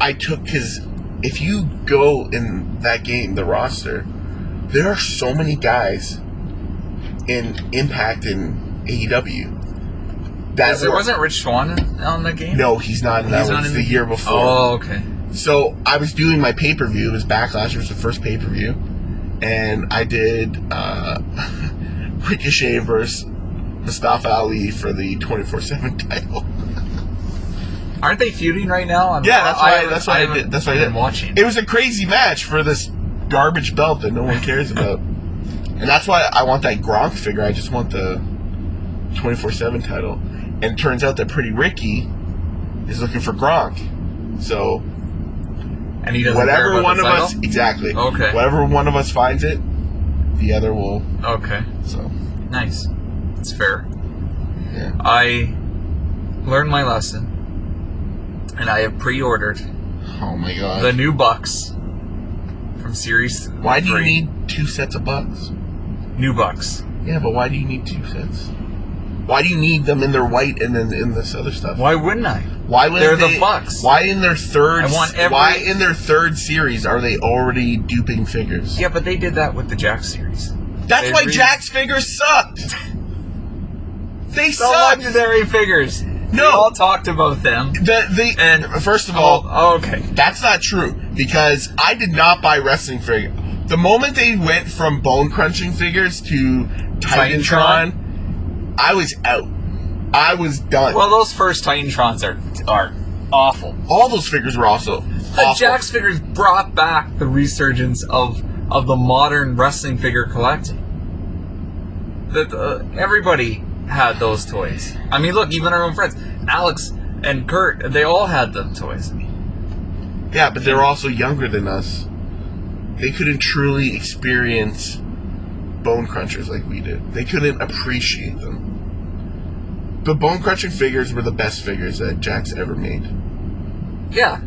I took because if you go in that game, the roster, there are so many guys in Impact and AEW. That there wasn't Rich Swann on the game. no, he's not in that He's one. not in the year before. Oh, okay. So I was doing my pay per view. It was Backlash. It was the first pay per view, and I did uh, Ricochet versus Mustafa Ali for the twenty four seven title. Aren't they feuding right now? I'm, Yeah, that's why. haven't- that's why I, haven't did. That's why I did. watching. It was a crazy match for this garbage belt that no one cares about, and that's why I want that Gronk figure. I just want the twenty four seven title, and it turns out that Pretty Ricky is looking for Gronk. So and he doesn't whatever one of title? us exactly. Okay. Whatever one of us finds it, the other will. Okay, So nice. It's fair. yeah. I learned my lesson, and I have pre-ordered Oh my god. the new Bucks from Series. why do you three. need two sets of bucks? new Bucks? Yeah, but why do you need two sets? Why do you need them in their white and then in this other stuff? Why wouldn't I? Why would They're they, the Bucks. Why in their third? I want every- Why in their third series are they already duping figures? Yeah, but they did that with the Jakks series. That's they why re- Jakks figures sucked. They The sucked. legendary figures. We No. all talked about them. The the And first of all, Oh, okay. That's not true because I did not buy wrestling figure. The moment they went from bone crunching figures to Titantron, I was out. I was done. Well, those first Titantrons are are awful. All those figures were also The awful. Jakks figures brought back the resurgence of of the modern wrestling figure collecting. That uh, everybody had those toys. I mean, look, even our own friends, Alex and Kurt, they all had them toys. Yeah, but they were also younger than us. They couldn't truly experience bone crunchers like we did. They couldn't appreciate them. The bone crunching figures were the best figures that Jakks ever made. Yeah,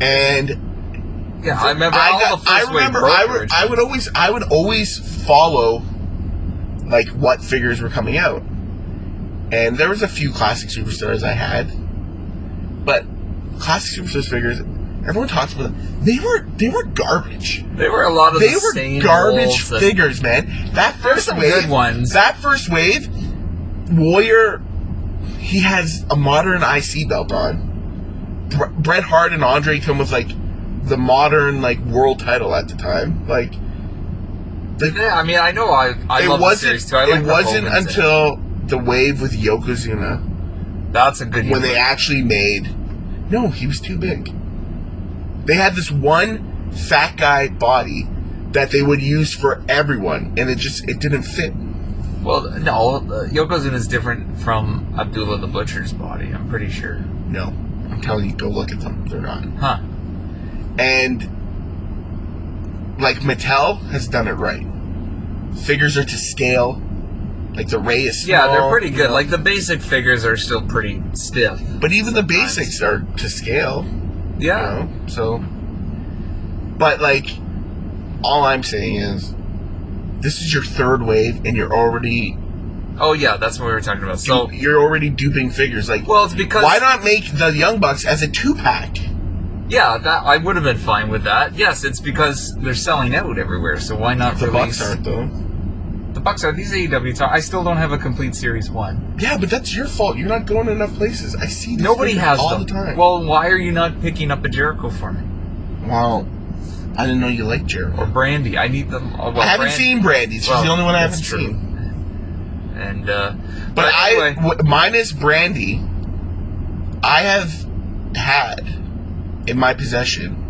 And yeah. I remember I, got, I remember I would. I would always I would always follow like what figures were coming out. And there was a few classic superstars I had. But classic superstars figures everyone talks about them. They were they were garbage. They were a lot of They the were garbage figures, man. That first some wave good ones. That first wave Warrior he has a modern IC belt on. Bre- Bret Hart and Andre come with like the modern like world title at the time. Like the, Yeah, I mean, I know I I it love wasn't series too. I like it wasn't Hogan's in it. until the wave with Yokozuna That's a good when they actually made. No, he was too big. They had this one fat guy body that they would use for everyone, and it just it didn't fit. Well, no, uh, Yokozuna is different from Abdullah the Butcher's body. I'm pretty sure. No, I'm telling you, go look at them. They're not. Huh? And like Mattel has done it right. Figures are to scale. Like the Ray is Yeah, they're pretty good. Like the basic figures are still pretty stiff. but even the sometimes. basics are to scale. Yeah. You know? So, but like, all I'm saying is, this is your third wave, and you're already Oh yeah, that's what we were talking about. So, you're already duping figures. Like, well, it's because why not make the Young Bucks as a two pack? Yeah, that I would have been fine with that. Yes, it's because they're selling out everywhere. So why not The release? Bucks aren't though. Are these AEW. Talk, I still don't have a complete series one. Yeah, but that's your fault. You're not going enough places. I see. These Nobody has all them. the time. Well, why are you not picking up a Jericho for me well, I didn't know you liked Jericho. or Brandi? I need them. Oh, well, I haven't Brandi- seen Brandi. She's well, the only one I haven't true. seen. And uh, But, anyway, I, w- minus Brandi, I have had in my possession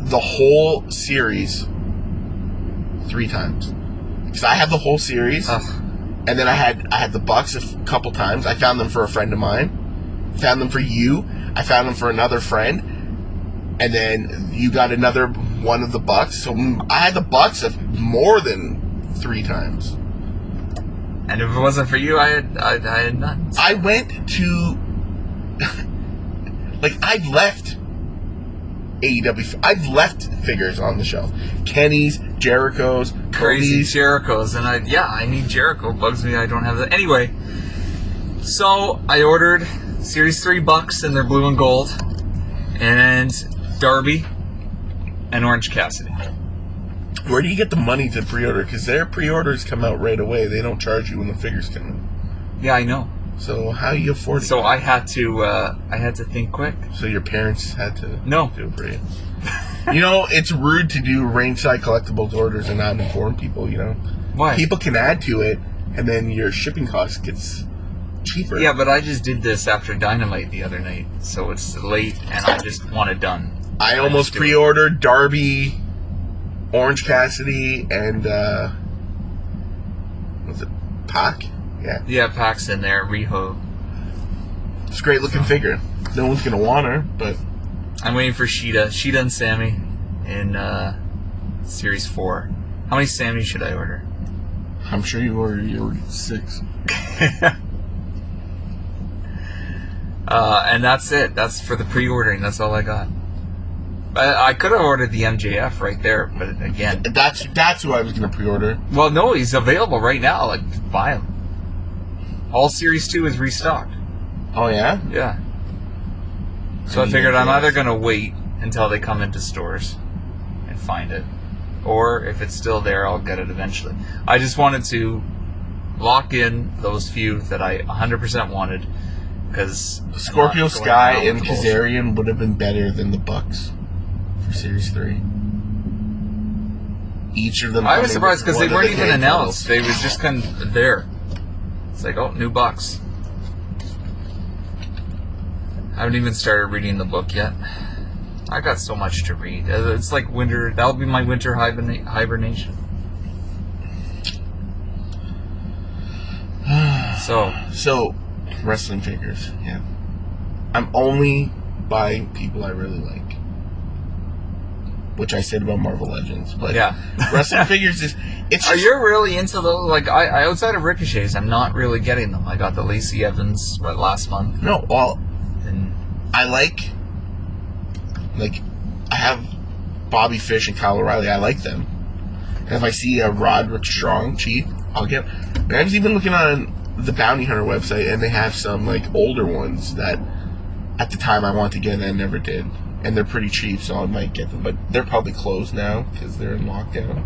the whole series three times. Because I have the whole series, and then I had I had the Bucks a f- couple times. I found them for a friend of mine, found them for you. I found them for another friend, and then you got another one of the Bucks. So I had the Bucks of more than three times. and if it wasn't for you, I had I, I had none. I went to like I've left AEW. I've left figures on the shelf. Kenny's, Jericho's, crazy Jericho's, and I yeah, I need Jericho. Bugs me, I don't have that. Anyway, so I ordered Series Three Bucks and they're blue and gold, and Darby, and Orange Cassidy. Where do you get the money to pre-order? Because their pre-orders come out right away. They don't charge you when the figures come in. Yeah, I know. So how you afford? So I had to uh, I had to think quick. So your parents had to No. do it for you. you know, it's rude to do ringside collectibles orders and not inform people. You know, Why? people can add to it, and then your shipping cost gets cheaper. yeah, but I just did this after Dynamite the other night, so it's late, and I just want it done. I almost just do it. pre-ordered Darby, Orange Cassidy, and uh was it Pac? Yeah, Yeah, Pax in there, Riho. it's a great looking figure. No one's gonna want her, but I'm waiting for Shida, Shida and Sammy in uh, Series Four. How many Sammy should I order? I'm sure you ordered six. Uh, and that's it. That's for the pre-ordering. That's all I got. I, I could have ordered the MJF right there, but again, That's that's who I was gonna pre-order. well, no, he's available right now. Like, buy him. All Series Two is restocked. Oh yeah, Yeah. So I need figured I'm either gonna wait until they come into stores and find it, or if it's still there, I'll get it eventually. I just wanted to lock in those few that I 100% wanted because Scorpio Sky and Kazarian would have been better than the Bucks for Series Three. Each of them. I was surprised because they weren't the even announced. They was just kind of there. It's like, oh, new box. I haven't even started reading the book yet. I got so much to read. Uh, It's like winter. That'll be my winter hiberna- hibernation. So, So, wrestling figures, yeah. I'm only buying people I really like. Which I said about Marvel Legends. But yeah. wrestling figures is it's Are you really into those? Like, I, I outside of Ricochets, I'm not really getting them. I got the Lacey Evans what last month, No, well and I like like I have Bobby Fish and Kyle O'Reilly, I like them. And if I see a Roderick Strong cheap, I'll get I was even looking on the Bounty Hunter website and they have some like older ones that at the time I want to get and I never did. And they're pretty cheap, so I might get them. But they're probably closed now because they're in lockdown.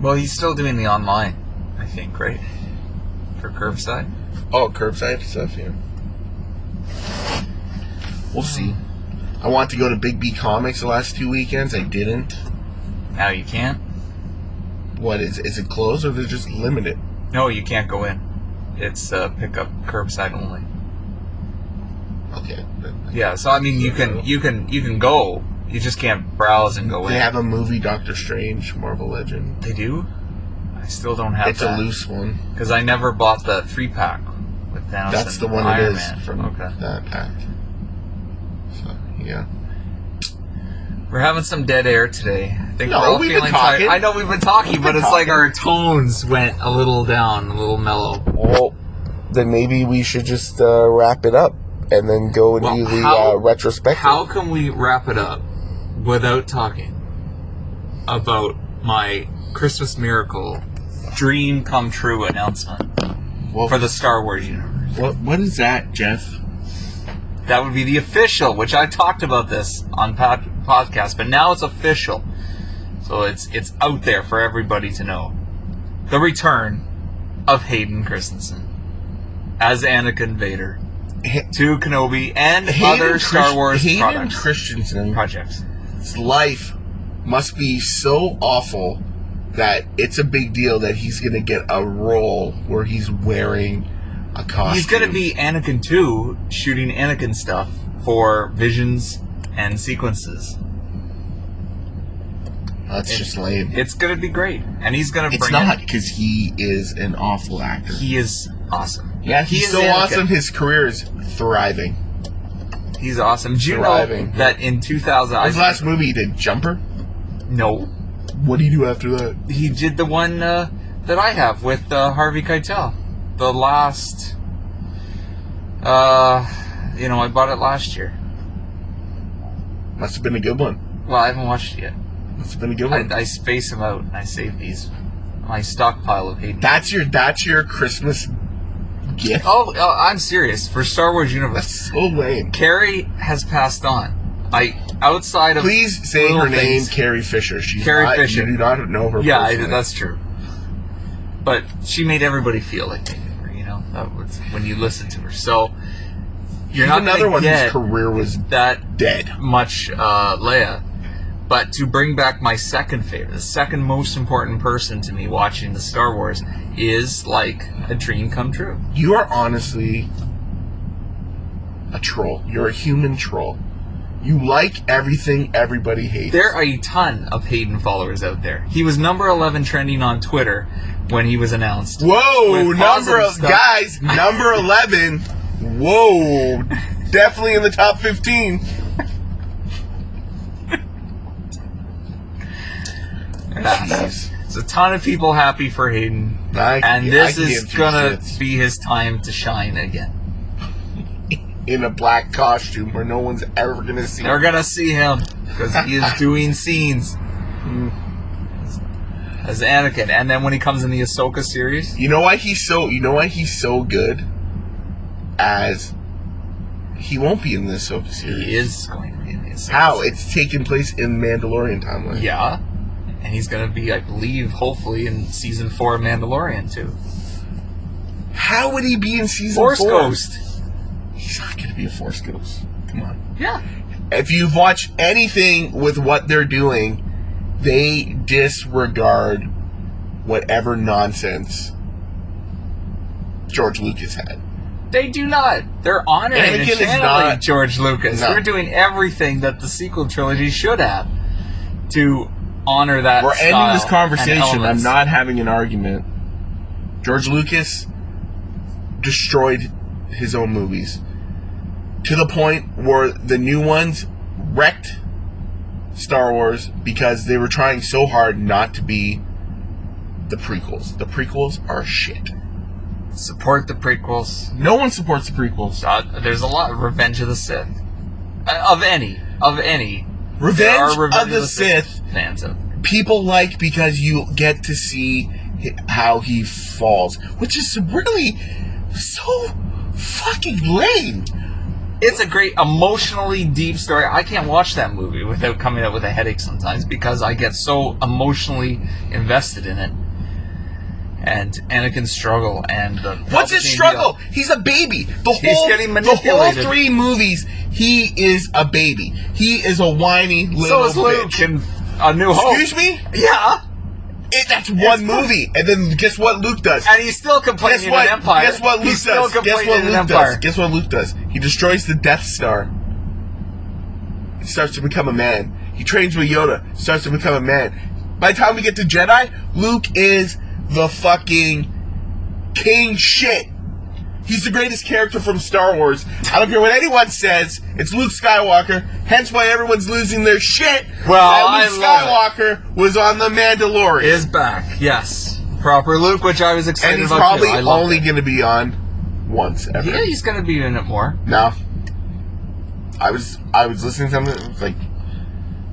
well, he's still doing the online, I think, right? For curbside. Oh, curbside stuff, yeah. We'll see. I want to go to Big B Comics the last two weekends. I didn't. Now you can't. What is is it closed or they're just limited? No, you can't go in. It's uh, pickup curbside only. Okay. Yeah, so I mean, you can you can you can go. You just can't browse and go They in. They have a movie, Doctor Strange, Marvel Legend. They do. I still don't have It's that a loose one. because I never bought the three pack with Thanos. That's and the one Iron it is Man. from Okay, that pack. So yeah. we're having some dead air today. I think No, we're all we've been talking. tired. I know we've been talking, We've but been it's like our tones went a little down, a little mellow. Well, then maybe we should just uh, wrap it up and then go and Well, do the how- uh, retrospective. How can we wrap it up without talking about my Christmas miracle dream come true announcement well, for the Star Wars universe? what what is that, Jeff? That would be the official, which I talked about this on pod- podcast, but now it's official. So it's it's out there for everybody to know. The return of Hayden Christensen as Anakin Vader Ha- to Kenobi and Hayden other Star Christ- Wars Hayden products, Christensen's projects. life must be so awful that it's a big deal that he's gonna get a role where he's wearing a costume. He's gonna be Anakin 2, shooting Anakin stuff for visions and sequences. That's just lame. It's gonna be great, and he's gonna It's bring not because he is an awful actor. He is awesome. Yeah, he he's so awesome. His career is thriving. He's awesome. Do you Thriving. know that in 2000? His last movie he did Jumper. no, What do you do after that? he did the one uh, that I have with uh, Harvey Keitel. The last, uh, you know, I bought it last year. Must have been a good one. Well, I haven't watched it yet. Must have been a good one. I, I space them out and I save these. My stockpile of Hayden. that's your that's your Christmas Oh, oh, I'm serious. For Star Wars Universe, That's so lame. Carrie has passed on. I outside of Please say little her name, things- Carrie Fisher. She's Carrie not, Fisher. You do not know her. Yeah, I, personally. that's true. But she made everybody feel like they knew her. You know, that was when you listen to her. So you're She's not another gonna one get whose career was that dead. much uh, Leia. But to bring back my second favorite, the second most important person to me watching the Star Wars is like a dream come true. You are honestly a troll. You're a human troll. You like everything everybody hates. There are a ton of Hayden followers out there. He was number 11 trending on Twitter when he was announced. Whoa, number of stuff. guys, number 11. Whoa, definitely in the top 15. nice. It's a ton of people happy for Hayden. I, and this is gonna be his time to shine again. In a black costume where no one's ever gonna see They're him. They're gonna see him because he is doing scenes. Hmm. As Anakin. And then when he comes in the Ahsoka series. You know why he's so you know why he's so good? As he won't be in the Ahsoka series. He is going to be in the Ahsoka How? Series. It's taking place in Mandalorian timeline. Yeah and he's gonna be, I believe, hopefully in season four of Mandalorian too. How would he be in season Force four? Ghost. He's not gonna be a Force Ghost. Come on. Yeah. If you've watched anything with what they're doing, they disregard whatever nonsense George Lucas had. They do not. They're honoring and Anakin is channeling not- George Lucas. No. They're doing everything that the sequel trilogy should have to honor that. We're ending this conversation. I'm not having an argument. George Lucas destroyed his own movies to the point where the new ones wrecked Star Wars because they were trying so hard not to be the prequels. The prequels are shit. support the prequels. No one supports the prequels. Uh, there's a lot. Of Revenge of the Sith. Uh, of any, of any. there Revenge are Revenge of the Sith fans of. people like because you get to see how he falls, which is really so fucking lame. It's a great emotionally deep story. I can't watch that movie without coming out with a headache sometimes because I get so emotionally invested in it. And Anakin's struggle and the What's his struggle? deal. He's a baby. The He's whole the whole three movies, he is a baby. He is a whiny So little is Luke bitch. A New Hope. Excuse me? Yeah. It, that's one movie, and then guess what Luke does? And he's still complaining Guess what? in Empire. Guess what Luke he's does? Guess what Luke does? Guess what Luke does? He destroys the Death Star. He starts to become a man. He trains with Yoda. Starts to become a man. By the time we get to Jedi, Luke is the fucking king shit. He's the greatest character from Star Wars. I don't care what anyone says. It's Luke Skywalker. Hence why everyone's losing their shit. Well, that Luke I Skywalker was on the Mandalorian, Is back, yes. Proper Luke, which I was excited about. and he's about. probably too. I loved only going to be on once ever. Yeah, he's gonna be in it more. No. I was I was listening to something. It was like,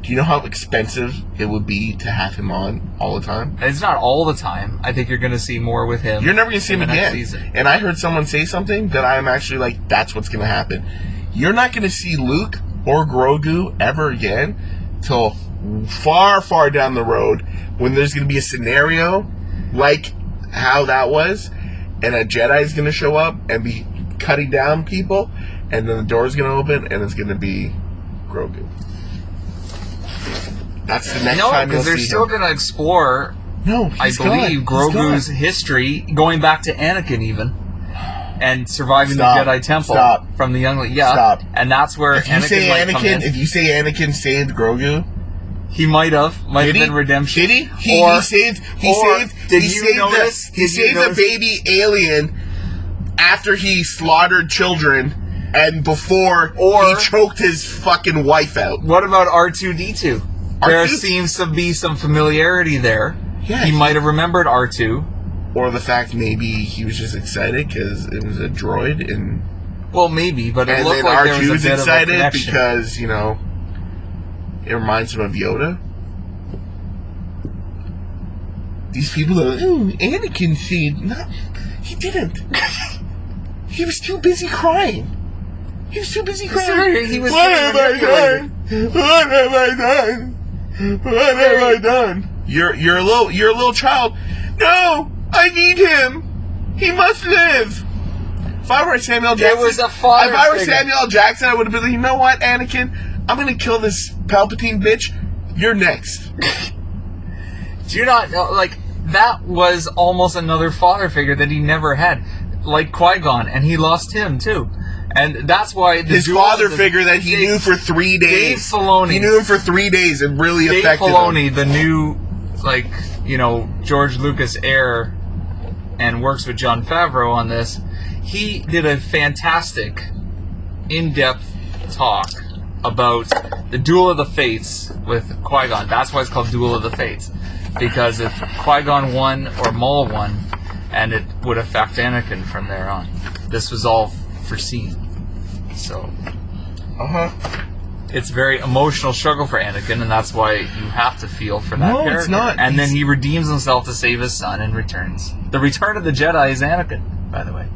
do you know how expensive it would be to have him on all the time? It's not all the time. I think you're gonna see more with him. You're never gonna see in him again. season. And I heard someone say something that I'm actually like, that's what's gonna happen. You're not gonna see Luke or Grogu ever again till far, far down the road when there's gonna be a scenario like how that was, and a Jedi is gonna show up and be cutting down people, and then the door's gonna open and it's gonna be Grogu. That's the next No, time you'll because they're still gonna explore. No, I believe gone. Grogu's history, going back to Anakin even, and surviving Stop. the Jedi Temple Stop. from the young. Yeah, Stop. and that's where If you Anakin say might come Anakin, in. if you say Anakin saved Grogu, he might have, might have he? been redemption. Did he? He, or, he saved. He saved. Did he you saved notice? the. He you saved the baby alien after he slaughtered children and before Or- he choked his fucking wife out. What about R two D two? There seems to be some familiarity there. Yeah, he he- might have remembered R two. Or the fact maybe he was just excited because it was a droid and Well, maybe, but it looked like R there two was a bit of a excited connection. because you know it reminds him of Yoda. These people are, oh, Anakin saved. No, he didn't. he was too busy crying. He was too busy crying. He was what have I done? What have I done? What have I done? You're you're a little you're a little child. No, I need him. He must live. If I were Samuel Jackson, was a father If I were figure. Samuel Jackson, I would have been like, you know what, Anakin, I'm gonna kill this Palpatine bitch. You're next. Do you not know? Like that was almost another father figure that he never had, like Qui Gon, and he lost him too. And that's why His father figure that he Dave- knew for three days. Dave. Filoni. He knew him for three days. It really Dave affected him. Filoni, the new, like you know George Lucas heir, and works with Jon Favreau on this. He did a fantastic, in-depth talk about the Duel of the Fates with Qui Gon. That's why it's called Duel of the Fates, because if Qui Gon won or Maul won, and it would affect Anakin from there on. This was all foreseen. So Uh huh. it's a very emotional struggle for Anakin, and that's why you have to feel for that No, character. it's not. And then He's- he redeems himself to save his son and returns. The return of the Jedi is Anakin, by the way.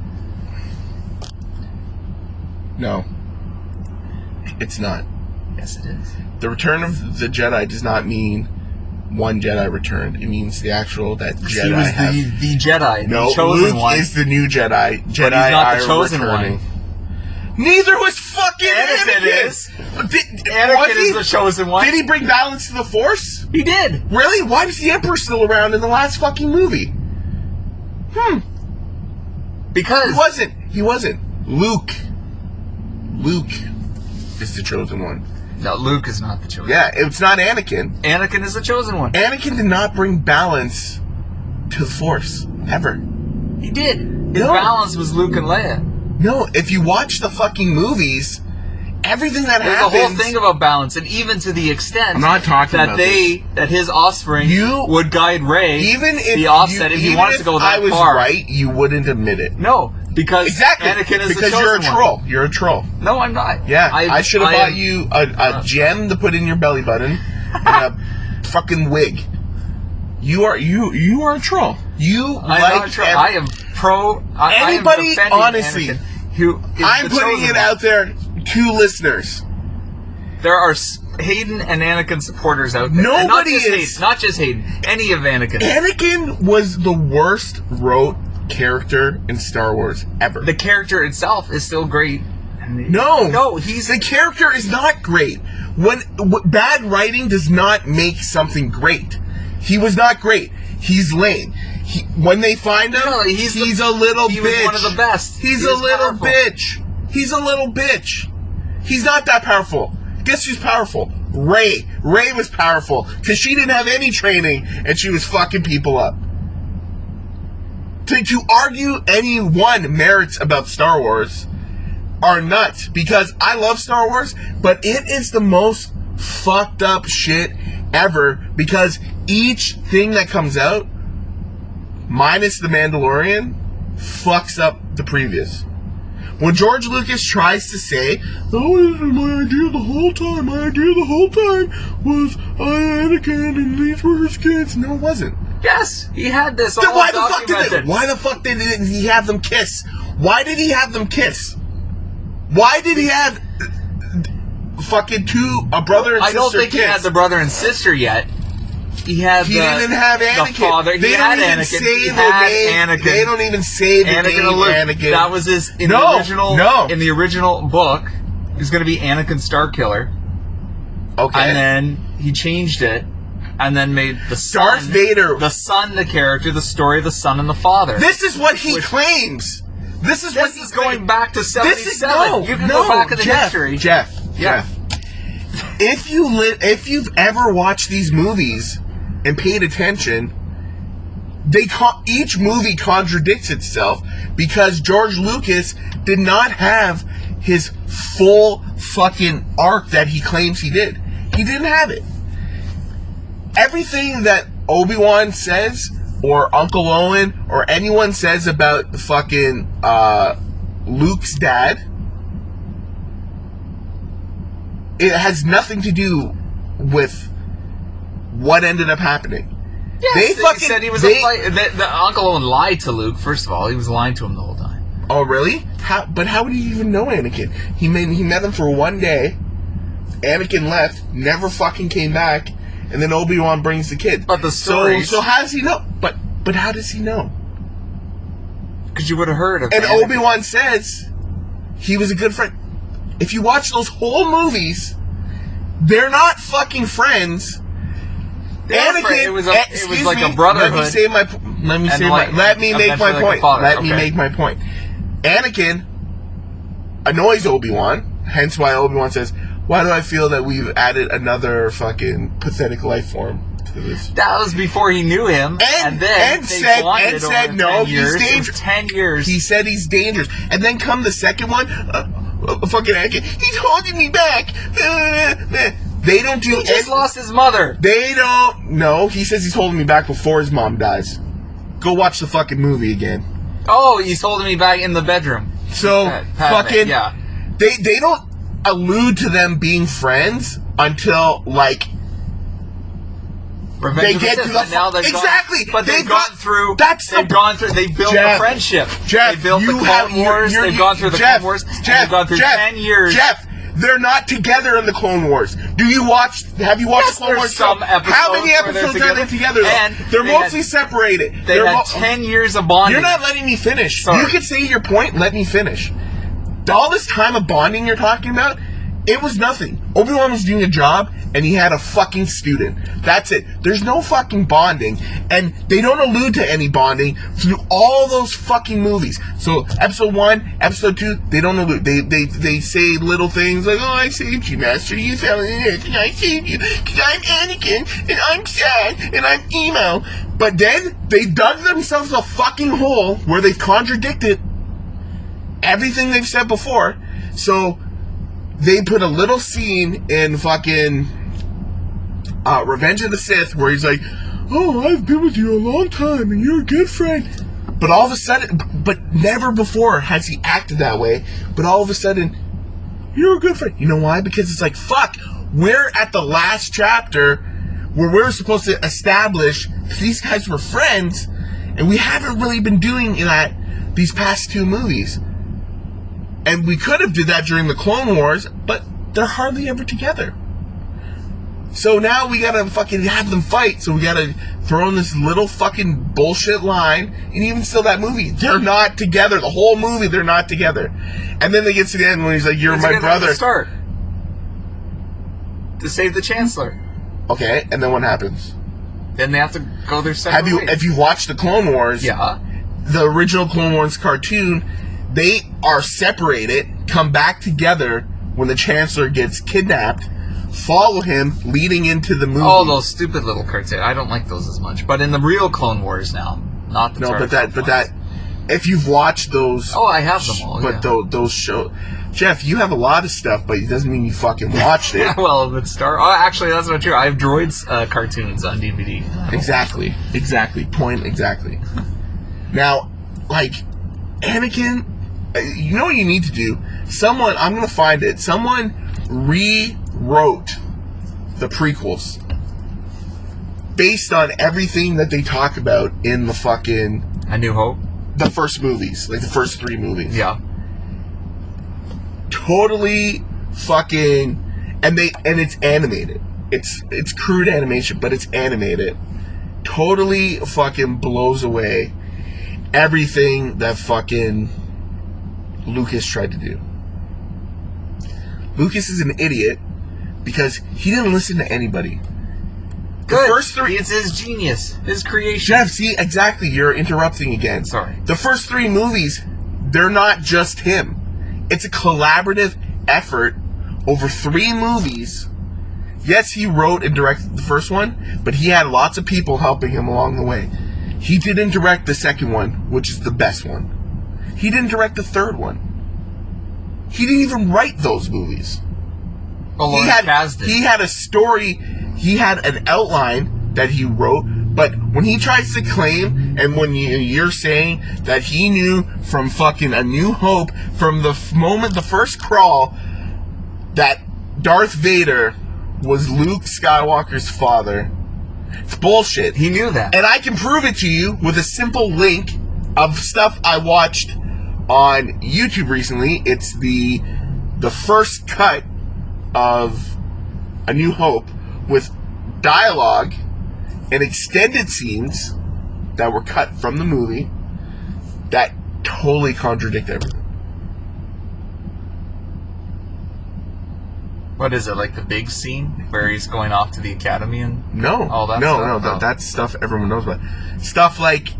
No. It's not. Yes, it is. The return of the Jedi does not mean one Jedi returned. It means the actual that Jedi he was have. the, the Jedi, no, the chosen Luke one. is the new Jedi. Jedi but he's not the chosen returning. one. Neither was fucking Anakin Anakin. is. Did, Anakin was is the chosen one. Did he bring balance to the Force? He did. Really? Why was the Emperor still around in the last fucking movie? Hmm. Because He wasn't. He wasn't. Luke. Luke is the chosen one. No, Luke is not the chosen. Yeah, it's not Anakin. Anakin is the chosen one. Anakin did not bring balance to the Force ever. He did. His No. balance was Luke and Leia. No, if you watch the fucking movies, everything that There's happens. a whole thing about balance, and even to the extent I'm not talking that they that his offspring You- would guide Rey. even if the offset you, if he wanted if to go that I was far. right, you wouldn't admit it. No, because Exactly, Anakin is because you're a one. troll. You're a troll. No, I'm not. Yeah, I, should have bought am- you a, a oh. gem to put in your belly button and a fucking wig. You are you you are a troll. You I'm like not sure. ev- I am pro. I, Anybody, I am honestly, who is I'm putting it one. out there to listeners. There are Hayden and Anakin supporters out there. And not Nobody just is- Hayden, not just Hayden. Any of Anakin. Anakin was the worst wrote character in Star Wars ever. the character itself is still great. No, no, he's the character is not great. When w- bad writing does not make something great. He was not great. He's lame. He, when they find him, No, he's he's, the- a little he bitch. one of the best. He's He a little powerful. bitch. He's a little bitch. He's not that powerful. Guess who's powerful? Rey. Ray was powerful because she didn't have any training and she was fucking people up. To, to argue any one merits about Star Wars are nuts because I love Star Wars, but it is the most fucked up shit ever because each thing that comes out, minus The Mandalorian, fucks up the previous. When George Lucas tries to say, "Oh, this is my idea the whole time. My idea the whole time was I had a Anakin and these were his kids," no, it wasn't. Yes, he had this all Then why the fuck did they, why the fuck did he have them kiss? Why did he have them kiss? Why did he have fucking two a brother and I sister don't think kiss? he had the brother and sister yet. He had He the, didn't have Anakin. the father. He they had don't even Anakin. say he the name. Anakin. They don't even say the Anakin name Luke. Anakin. That was his in No, the original. no. In the original book, it was going to be Anakin Starkiller, okay. and then he changed it, and then made the son, Darth Vader. the son, the character, the story of the son and the father. this is what he Which- claims. This is what This he's is going back to This is no, you can no, go back in the Jeff, history. Jeff, Yeah. Jeff. If you li- if you've ever watched these movies and paid attention, they co- each movie contradicts itself because George Lucas did not have his full fucking arc that he claims he did. He didn't have it. Everything that Obi Wan says, or Uncle Owen, or anyone says about the fucking uh, Luke's dad, it has nothing to do with what ended up happening. Yes, They they fucking- said he was they- a fight. The, the Uncle Owen lied to Luke. First of all, he was lying to him the whole time. Oh, really? How? But how would he even know Anakin? He made he met him for one day. Anakin left, never fucking came back, and then Obi Wan brings the kid. But the so so how does he know? But but how does he know? Because you would have heard of And Obi Wan says he was a good friend. If you watch those whole movies, they're not fucking friends. They Anakin. It was a- it was like a me, brotherhood. Let me say my. Let me say like- my. Let me make my like point. Let me make my point. Anakin annoys Obi Wan. Hence why Obi Wan says, "Why do I feel that we've added another fucking pathetic life form to this?" That was before he knew him, And- and, then and said- and said, no, he's years. Dangerous. Ten years. He said he's dangerous, and then come the second one. Uh, uh, fucking Anakin, he's holding me back. They don't do. He just any- lost his mother. They don't. No, he says he's holding me back before his mom dies. Go watch the fucking movie again. Oh, he's holding me back in the bedroom. So Pat- Padme, fucking yeah. They they don't allude to them being friends until like Revenge They get to the but now they've Exactly. Gone, but they've, They've gone through. that's they've gone through. They built Jeff, a friendship. Jeff, they built you the Clone have you're- Wars. you're- they've gone through the Jeff, Clone Wars. Jeff, they've gone through Jeff, ten years. Jeff, they're not together in the Clone Wars. Do you watch? Have you watched Yes, the Clone Wars? some episodes How many episodes are they together. And they're they had- mostly separated. They They're had mo- ten years of bonding. You're not letting me finish. Sorry. You can say your point. Let me finish. All this time of bonding you're talking about, it was nothing. Obi Wan was doing a job, and he had a fucking student. That's it. There's no fucking bonding, and they don't allude to any bonding through all those fucking movies. So episode one, episode two, they don't allude. They they they say little things like, "Oh, I saved you, Master. You fell in it, and I saved you because I'm Anakin, and I'm sad, and I'm emo." But then they dug themselves a fucking hole where they've contradicted everything they've said before. So they put a little scene in fucking uh, Revenge of the Sith where he's like, "Oh, I've been with you a long time, and you're a good friend." But all of a sudden, but never before has he acted that way. But all of a sudden, you're a good friend. You know why? Because it's like, fuck, we're at the last chapter where we're supposed to establish these guys were friends, and we haven't really been doing that these past two movies. And we could have did that during the Clone Wars, but they're hardly ever together. So now we gotta fucking have them fight. So we gotta throw in this little fucking bullshit line. And even still, that movie, they're not together. The whole movie, they're not together. And then they get to the end when he's like, "You're my brother." To start to save the Chancellor. Okay, and then what happens? Then they have to go their separate Have you ways. if you watched the Clone Wars? Yeah. the original Clone Wars cartoon, they are separated, come back together when the Chancellor gets kidnapped, follow him leading into the movie. Oh, those stupid little cartoons. I don't like those as much. But in the real Clone Wars now, not the no, but that, but ones. that, if you've watched those, Oh, I have them all. but yeah. those, those show, Jeff, you have a lot of stuff, but it doesn't mean you fucking watched it. well, but Star. Oh, actually, that's not true. I have Droids uh, cartoons on DVD. Exactly. Exactly. Point exactly. Now, like, Anakin, you know what you need to do? Someone, I'm gonna find it. Someone rewrote the prequels based on everything that they talk about in the fucking A New Hope. the first movies, like the first three movies. Yeah. totally fucking and they and it's animated. It's it's crude animation, but it's animated. Totally fucking blows away everything that fucking Lucas tried to do. Lucas is an idiot because he didn't listen to anybody. The Good. first three It's his genius, his creation. Jeff, see exactly you're interrupting again. Sorry. The first three movies, they're not just him. It's a collaborative effort over three movies. Yes, he wrote and directed the first one, but he had lots of people helping him along the way. He didn't direct the second one, which is the best one. He didn't direct the third one. He didn't even write those movies Oh, he had Kasdan. he had a story he had an outline that he wrote but when he tries to claim and when you, you're saying that he knew from fucking a new hope from the f- moment the first crawl that darth vader was luke skywalker's father it's bullshit He knew that. and I can prove it to you with a simple link of stuff I watched on YouTube recently. It's the the first cut of A New Hope with dialogue and extended scenes that were cut from the movie that totally contradict everything. what is it like the big scene where he's going off to the academy and No, all that's no, not- no. oh. That, that's stuff everyone knows about. Stuff like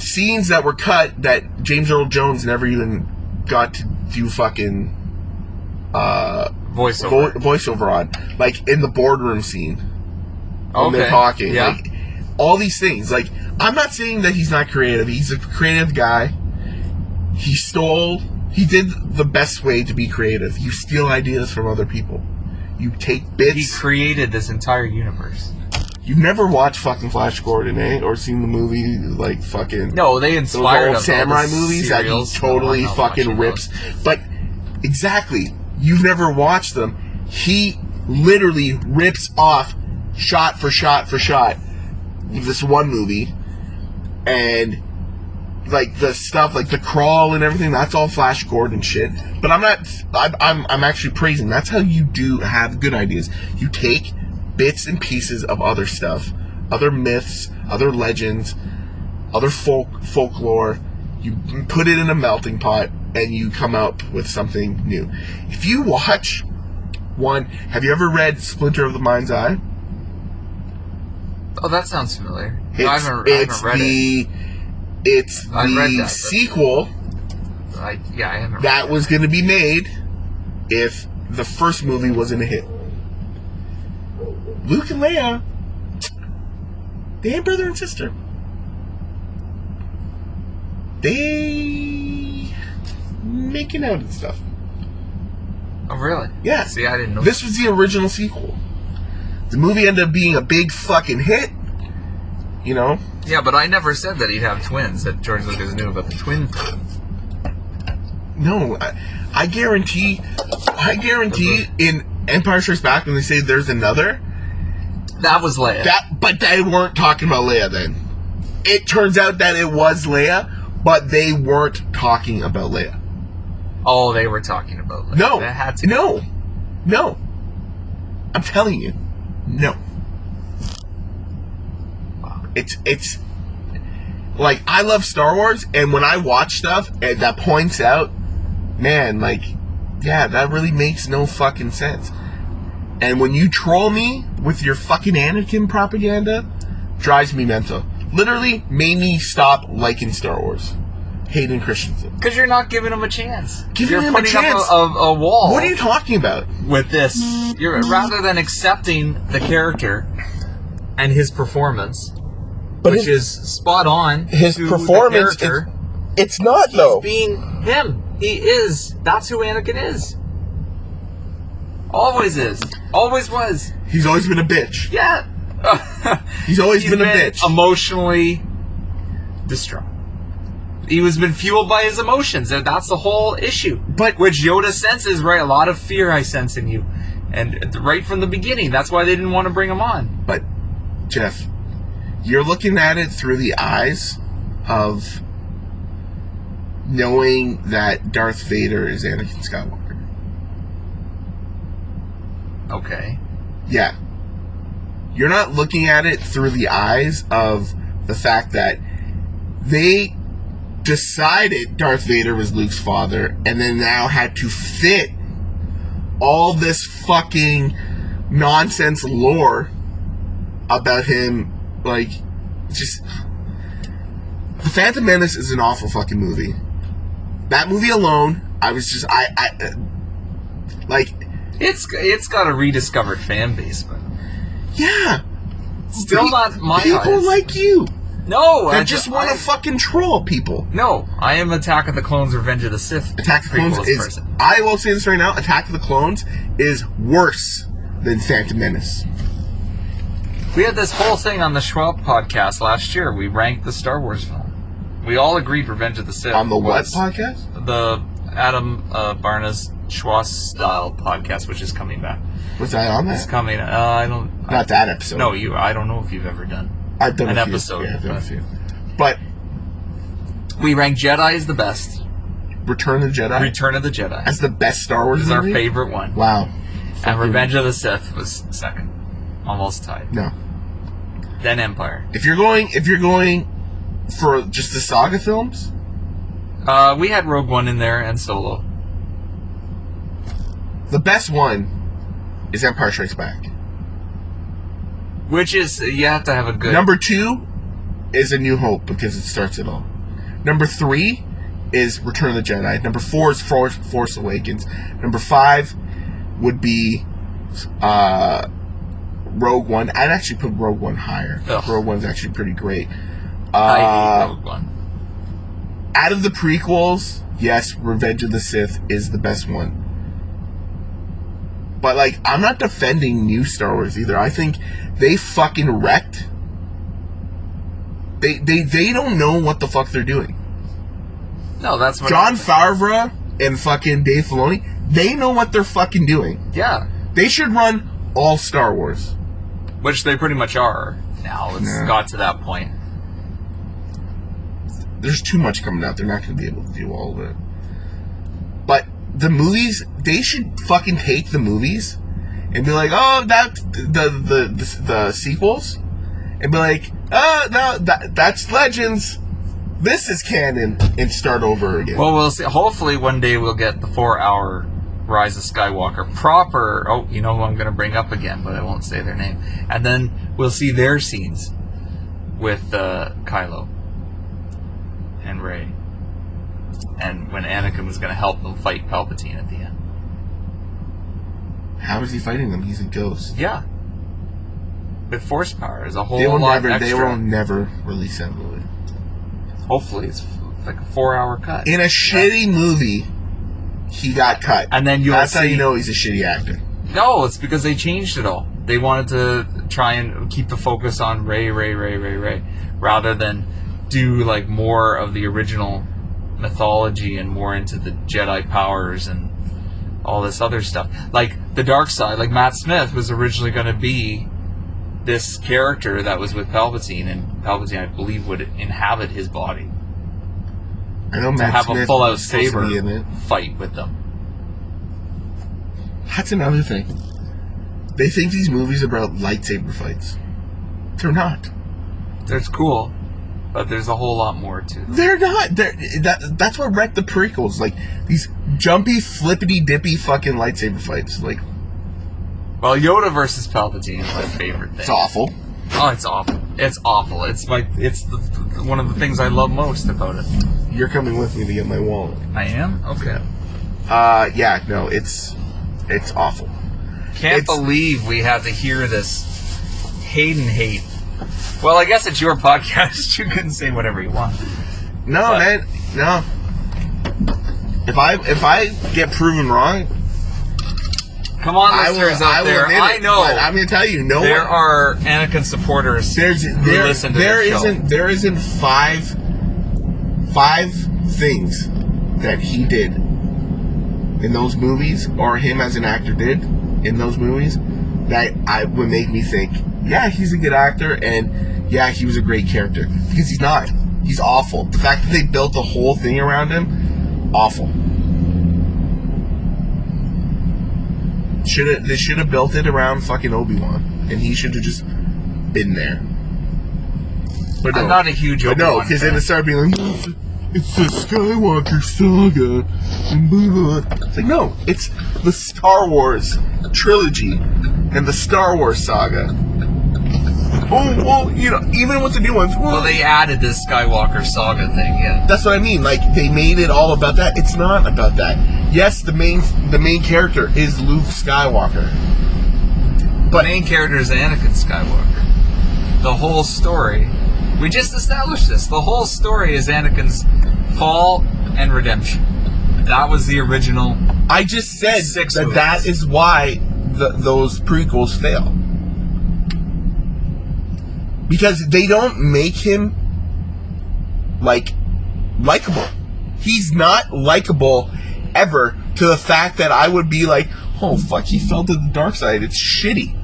scenes that were cut that James Earl Jones never even got to do fucking uh, voiceover. vo- voiceover on, like in the boardroom scene when okay. they're talking. Yeah. Like all these things. Like I'm not saying that he's not creative. He's a creative guy. He stole. He did the best way to be creative. You steal ideas from other people. You take bits. he created this entire universe. You've never watched fucking Flash Gordon, eh? Or seen the movie like fucking No, they those inspired old us. samurai all the movies that he serials. totally No, I'm not fucking watching rips. those. But exactly, you've never watched them. He literally rips off shot for shot for shot this one movie, and like the stuff like the crawl and everything. That's all Flash Gordon shit. But I'm not. I'm I'm, I'm actually praising. That's how you do have good ideas. You take bits and pieces of other stuff, other myths, other legends, other folk folklore. You put it in a melting pot, and you come up with something new. If you watch one, have you ever read Splinter of the Mind's Eye? Oh, that sounds familiar. It's, No, I haven't, I haven't read it. the it's I've read the that, sequel I, yeah, I haven't. that read was going to be made if the first movie wasn't a hit. Luke and Leia, they ain't brother and sister. They making out and stuff. Oh, really? Yeah. See, I didn't know. This was the original sequel. The movie ended up being a big fucking hit. You know, Yeah, but I never said that he'd have twins. That George Lucas knew about the twin things. No, I, I guarantee, I guarantee in Empire Strikes Back when they say there's another, That was Leia. that, but they weren't talking about Leia then. It turns out that it was Leia, but they weren't talking about Leia. oh, they were talking about Leia. No, that had to. no, no. I'm telling you, no. Wow. It's it's like I love Star Wars, and when I watch stuff and that points out, man, like, yeah, that really makes no fucking sense. And when you troll me with your fucking Anakin propaganda, drives me mental. Literally made me stop liking Star Wars. Hayden Christensen. Because you're not giving him a chance. Giving you're him a chance? up a, a, a wall. What are you talking about? with this? You're rather than accepting the character and his performance, But which his, is spot on. his performance character, it's not he's though. being him. He is. That's who Anakin is. Always is. Always was. He's always been a bitch. Yeah. He's always He's been, been a bitch. emotionally distraught. He was been fueled by his emotions, and that's the whole issue. But- which Yoda senses, right? A lot of fear I sense in you, and right from the beginning, that's why they didn't want to bring him on. But Jeff, you're looking at it through the eyes of knowing that Darth Vader is Anakin Skywalker. Okay. Yeah. You're not looking at it through the eyes of the fact that they decided Darth Vader was Luke's father and then now had to fit all this fucking nonsense lore about him like just The Phantom Menace is an awful fucking movie. That movie alone, I was just I I uh, like It's it's got a rediscovered fan base, but yeah. still Pe- not my people eyes. like you. no. They I just want to fucking troll people. No, I am Attack of the Clones, Revenge of the Sith. Attack of the Clones is. person. I will say this right now. Attack of the Clones is worse than Phantom Menace. We had this whole thing on the Schwab podcast last year. We ranked the Star Wars film. We all agreed Revenge of the Sith On the what podcast? the Adam uh, Barna's Schwartz style podcast, which is coming back. Was I on It's that? coming. Uh, I don't. Not that episode. No, you. I don't know if you've ever done. I've done an a few. episode, Yeah, I've done a but- few. But We rank Jedi as the best. Return of the Jedi Return of the Jedi as the best Star Wars is our movie? favorite one, Wow. and Revenge of the Sith was second, almost tied. No. Then Empire. If you're going, if you're going for just the saga films, Uh, we had Rogue One in there and Solo. The best one is Empire Strikes Back. Which is you have to have a good Number two is A New Hope because it starts it all. Number three is Return of the Jedi. Number four is Force, Force Awakens. Number five would be uh, Rogue One. I'd actually put Rogue One higher. Ugh. Rogue One's actually pretty great. I hate Uh, Rogue One. out of the prequels, yes, Revenge of the Sith is the best one. But like, I'm not defending new Star Wars either. I think they fucking wrecked. They they they don't know what the fuck they're doing. No, that's what Jon Favreau and fucking Dave Filoni, they know what they're fucking doing. Yeah, They should run all Star Wars. which they pretty much are now. It's Yeah. got to that point. there's too much coming out. They're not going to be able to do all of it. The movies, they should fucking take the movies and be like, oh, that the the the, the sequels, and be like, oh no, that that's Legends. This is canon, and start over again. Well, we'll see. Hopefully, one day we'll get the four-hour Rise of Skywalker proper. Oh, you know who I'm going to bring up again, but I won't say their name. And then we'll see their scenes with uh, Kylo and Rey, and when Anakin was going to help them fight Palpatine at the end. How is he fighting them? He's a ghost. Yeah, with Force power is a whole They will lot never. extra. They will never release that movie. Hopefully, it's like a four-hour cut. In a shitty movie, he got cut. and then you'll That's see. how you know he's a shitty actor. No, it's because they changed it all. They wanted to try and keep the focus on Rey, Rey, Rey, Rey, Rey, rather than do like more of the original mythology and more into the Jedi powers and all this other stuff. Like the dark side, like Matt Smith was originally going to be this character that was with Palpatine, and Palpatine, I believe, would inhabit his body I know to Matt have Smith a full-out to saber in it. fight with them. That's another thing. They think these movies are about lightsaber fights. They're not. That's cool, but there's a whole lot more to them. They're not. They're, that, that's what wrecked the prequels. Like these jumpy, flippity, dippy fucking lightsaber fights. Like Well, Yoda versus Palpatine is my favorite thing. it's awful. Oh, it's awful. It's awful. It's my. It's the, one of the things I love most about it. You're coming with me to get my wallet. I am okay. Uh, yeah, no, it's it's awful. Can't It's- believe we have to hear this Hayden hate. Well, I guess it's your podcast. You can say whatever you want. No, But- man, no. If I if I get proven wrong, Come on, I will. listeners I out will there. I know but I'm gonna tell you, no there one. are Anakin supporters. There's who there listen to there this show. isn't there isn't five five things that he did in those movies or him as an actor did in those movies that I would make me think, yeah, he's a good actor and yeah, he was a great character because he's not. He's awful. The fact that they built the whole thing around him, awful. Should they should have built it around fucking Obi Wan, and he should have just been there. But I'm not a huge no, Obi-Wan No, because then it started being like, it's the- Skywalker saga. and blah, blah, blah." It's like, no, it's the Star Wars trilogy and the Star Wars saga. Oh, well, you know, even with the new ones, well, Well, they added this Skywalker saga thing. Yeah. that's what I mean. Like they made it all about that. It's not about that. Yes, the main the main character is Luke Skywalker. But main character is Anakin Skywalker. The whole story, we just established this. The whole story is Anakin's fall and redemption. That was the original. I just said Six that movies. that is why the, those prequels fail. Because they don't make him like likable. He's not likable ever to the fact that I would be like, oh fuck, he fell to the dark side. It's shitty.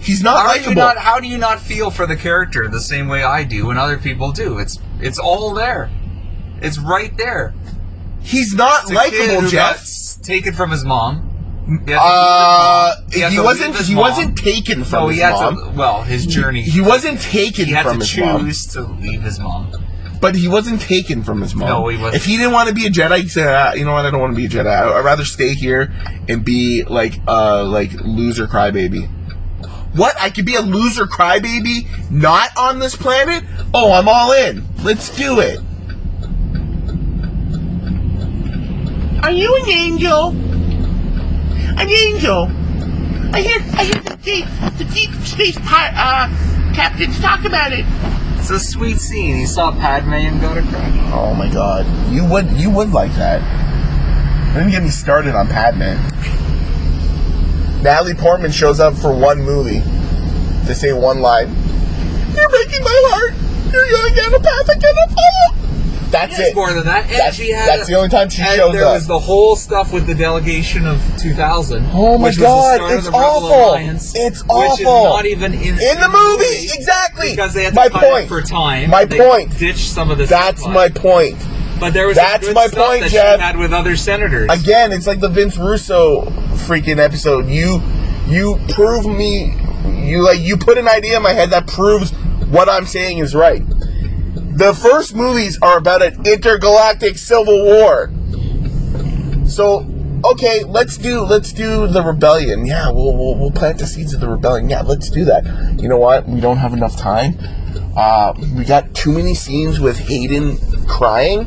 He's not How do you likable. not? How do you not feel for the character the same way I do and other people do? It's it's all there. It's right there. He's not It's a kid likable, Jeff. taken from his mom. He had to leave his Uh, mom. he, to wasn't. He mom. wasn't taken from No, his he had mom. to. Well, his journey. He wasn't taken He had from to his mom. choose to leave his mom. But he wasn't taken from his mom. No, he wasn't. If he didn't want to be a Jedi, he said, ah, "You know what? I don't want to be a Jedi. I- I'd rather stay here and be like, uh, like loser crybaby." What? I could be a loser crybaby, not on this planet? Oh, I'm all in. Let's do it. Are you an angel? An angel. I hear, I hear the deep, the deep space pi- uh, captains talk about it. It's a sweet scene. He saw Padme and got a cry. Oh my god. You would you would like that. Don't get me started on Padme. Natalie Portman shows up for one movie to say one line. You're breaking my heart. You're young and a path again a follow. That's Yes, it. more than that. And That's- she had that's the only time she showed that. and shows there up. was the whole stuff with the delegation of 2000. Oh my which was the God, it's awful. Alliance, It's Which is awful. not even in, In the movie, exactly. Because they had to My point. for time. My point. Ditched some of the. That's my point. But there was that's good my stuff point, that Jeff. she had with other senators. Again, it's like the Vince Russo freaking episode. You you prove me you like you put an idea in my head that proves what I'm saying is right. The first movies are about an intergalactic civil war. So okay, let's do let's do the rebellion. Yeah, we'll, we'll we'll plant the seeds of the rebellion. Yeah, let's do that. You know what? We don't have enough time. Uh, we got too many scenes with Hayden crying.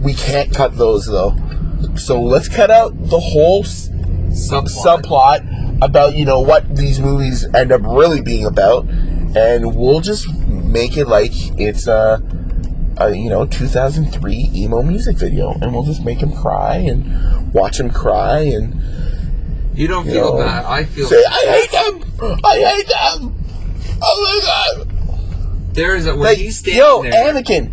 We can't cut those though. So let's cut out the whole s- Subplot. subplot about you know what these movies end up really being about, and we'll just make it like it's a, a you know 2003 emo music video, and we'll just make him cry and watch him cry and You don't you feel know, bad. I feel. say I hate them, I hate them. Oh my god! There is a when Like, he's standing yo, there. Anakin,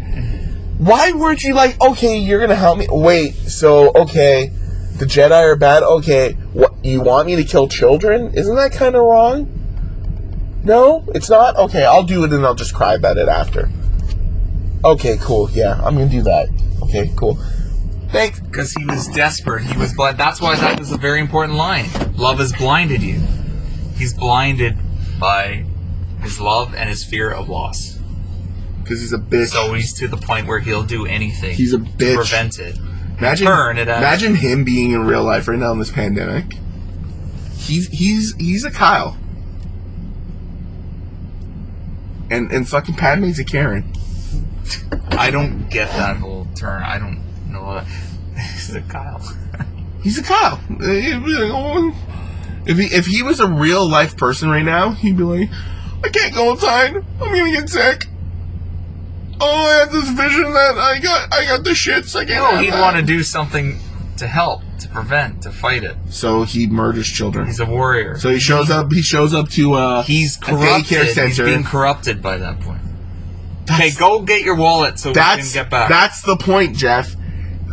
why weren't you like, okay, you're gonna help me? Wait, so okay, the Jedi are bad. Okay, what you want me to kill children? Isn't that kind of wrong? No, it's not. Okay, I'll do it and I'll just cry about it after. Okay, cool. Yeah, I'm gonna do that. Okay, cool. Thanks. Because he was desperate. He was blind. That's why that was a very important line. Love has blinded you. He's blinded by his love and his fear of loss. Because he's a bitch. So he's to the point where he'll do anything He's a to bitch. prevent it. Imagine, it imagine him being in real life right now in this pandemic. He's he's he's a Kyle. And and fucking Padme's a Karen. I don't get that whole turn. I don't know. This a Kyle. He's a Kyle. He'd be like. If he if he was a real life person right now, he'd be like, I can't go outside. I'm gonna get sick. Oh, I had this vision that I got I got the shits. I can't. No, he'd want to do something to help, to prevent, to fight it. So he murders children. He's a warrior. So he shows up. He shows up to uh, He's a corrupted. daycare He's center. being corrupted by that point. Okay, go get your wallet so we can That's get back. that's the point, Jeff.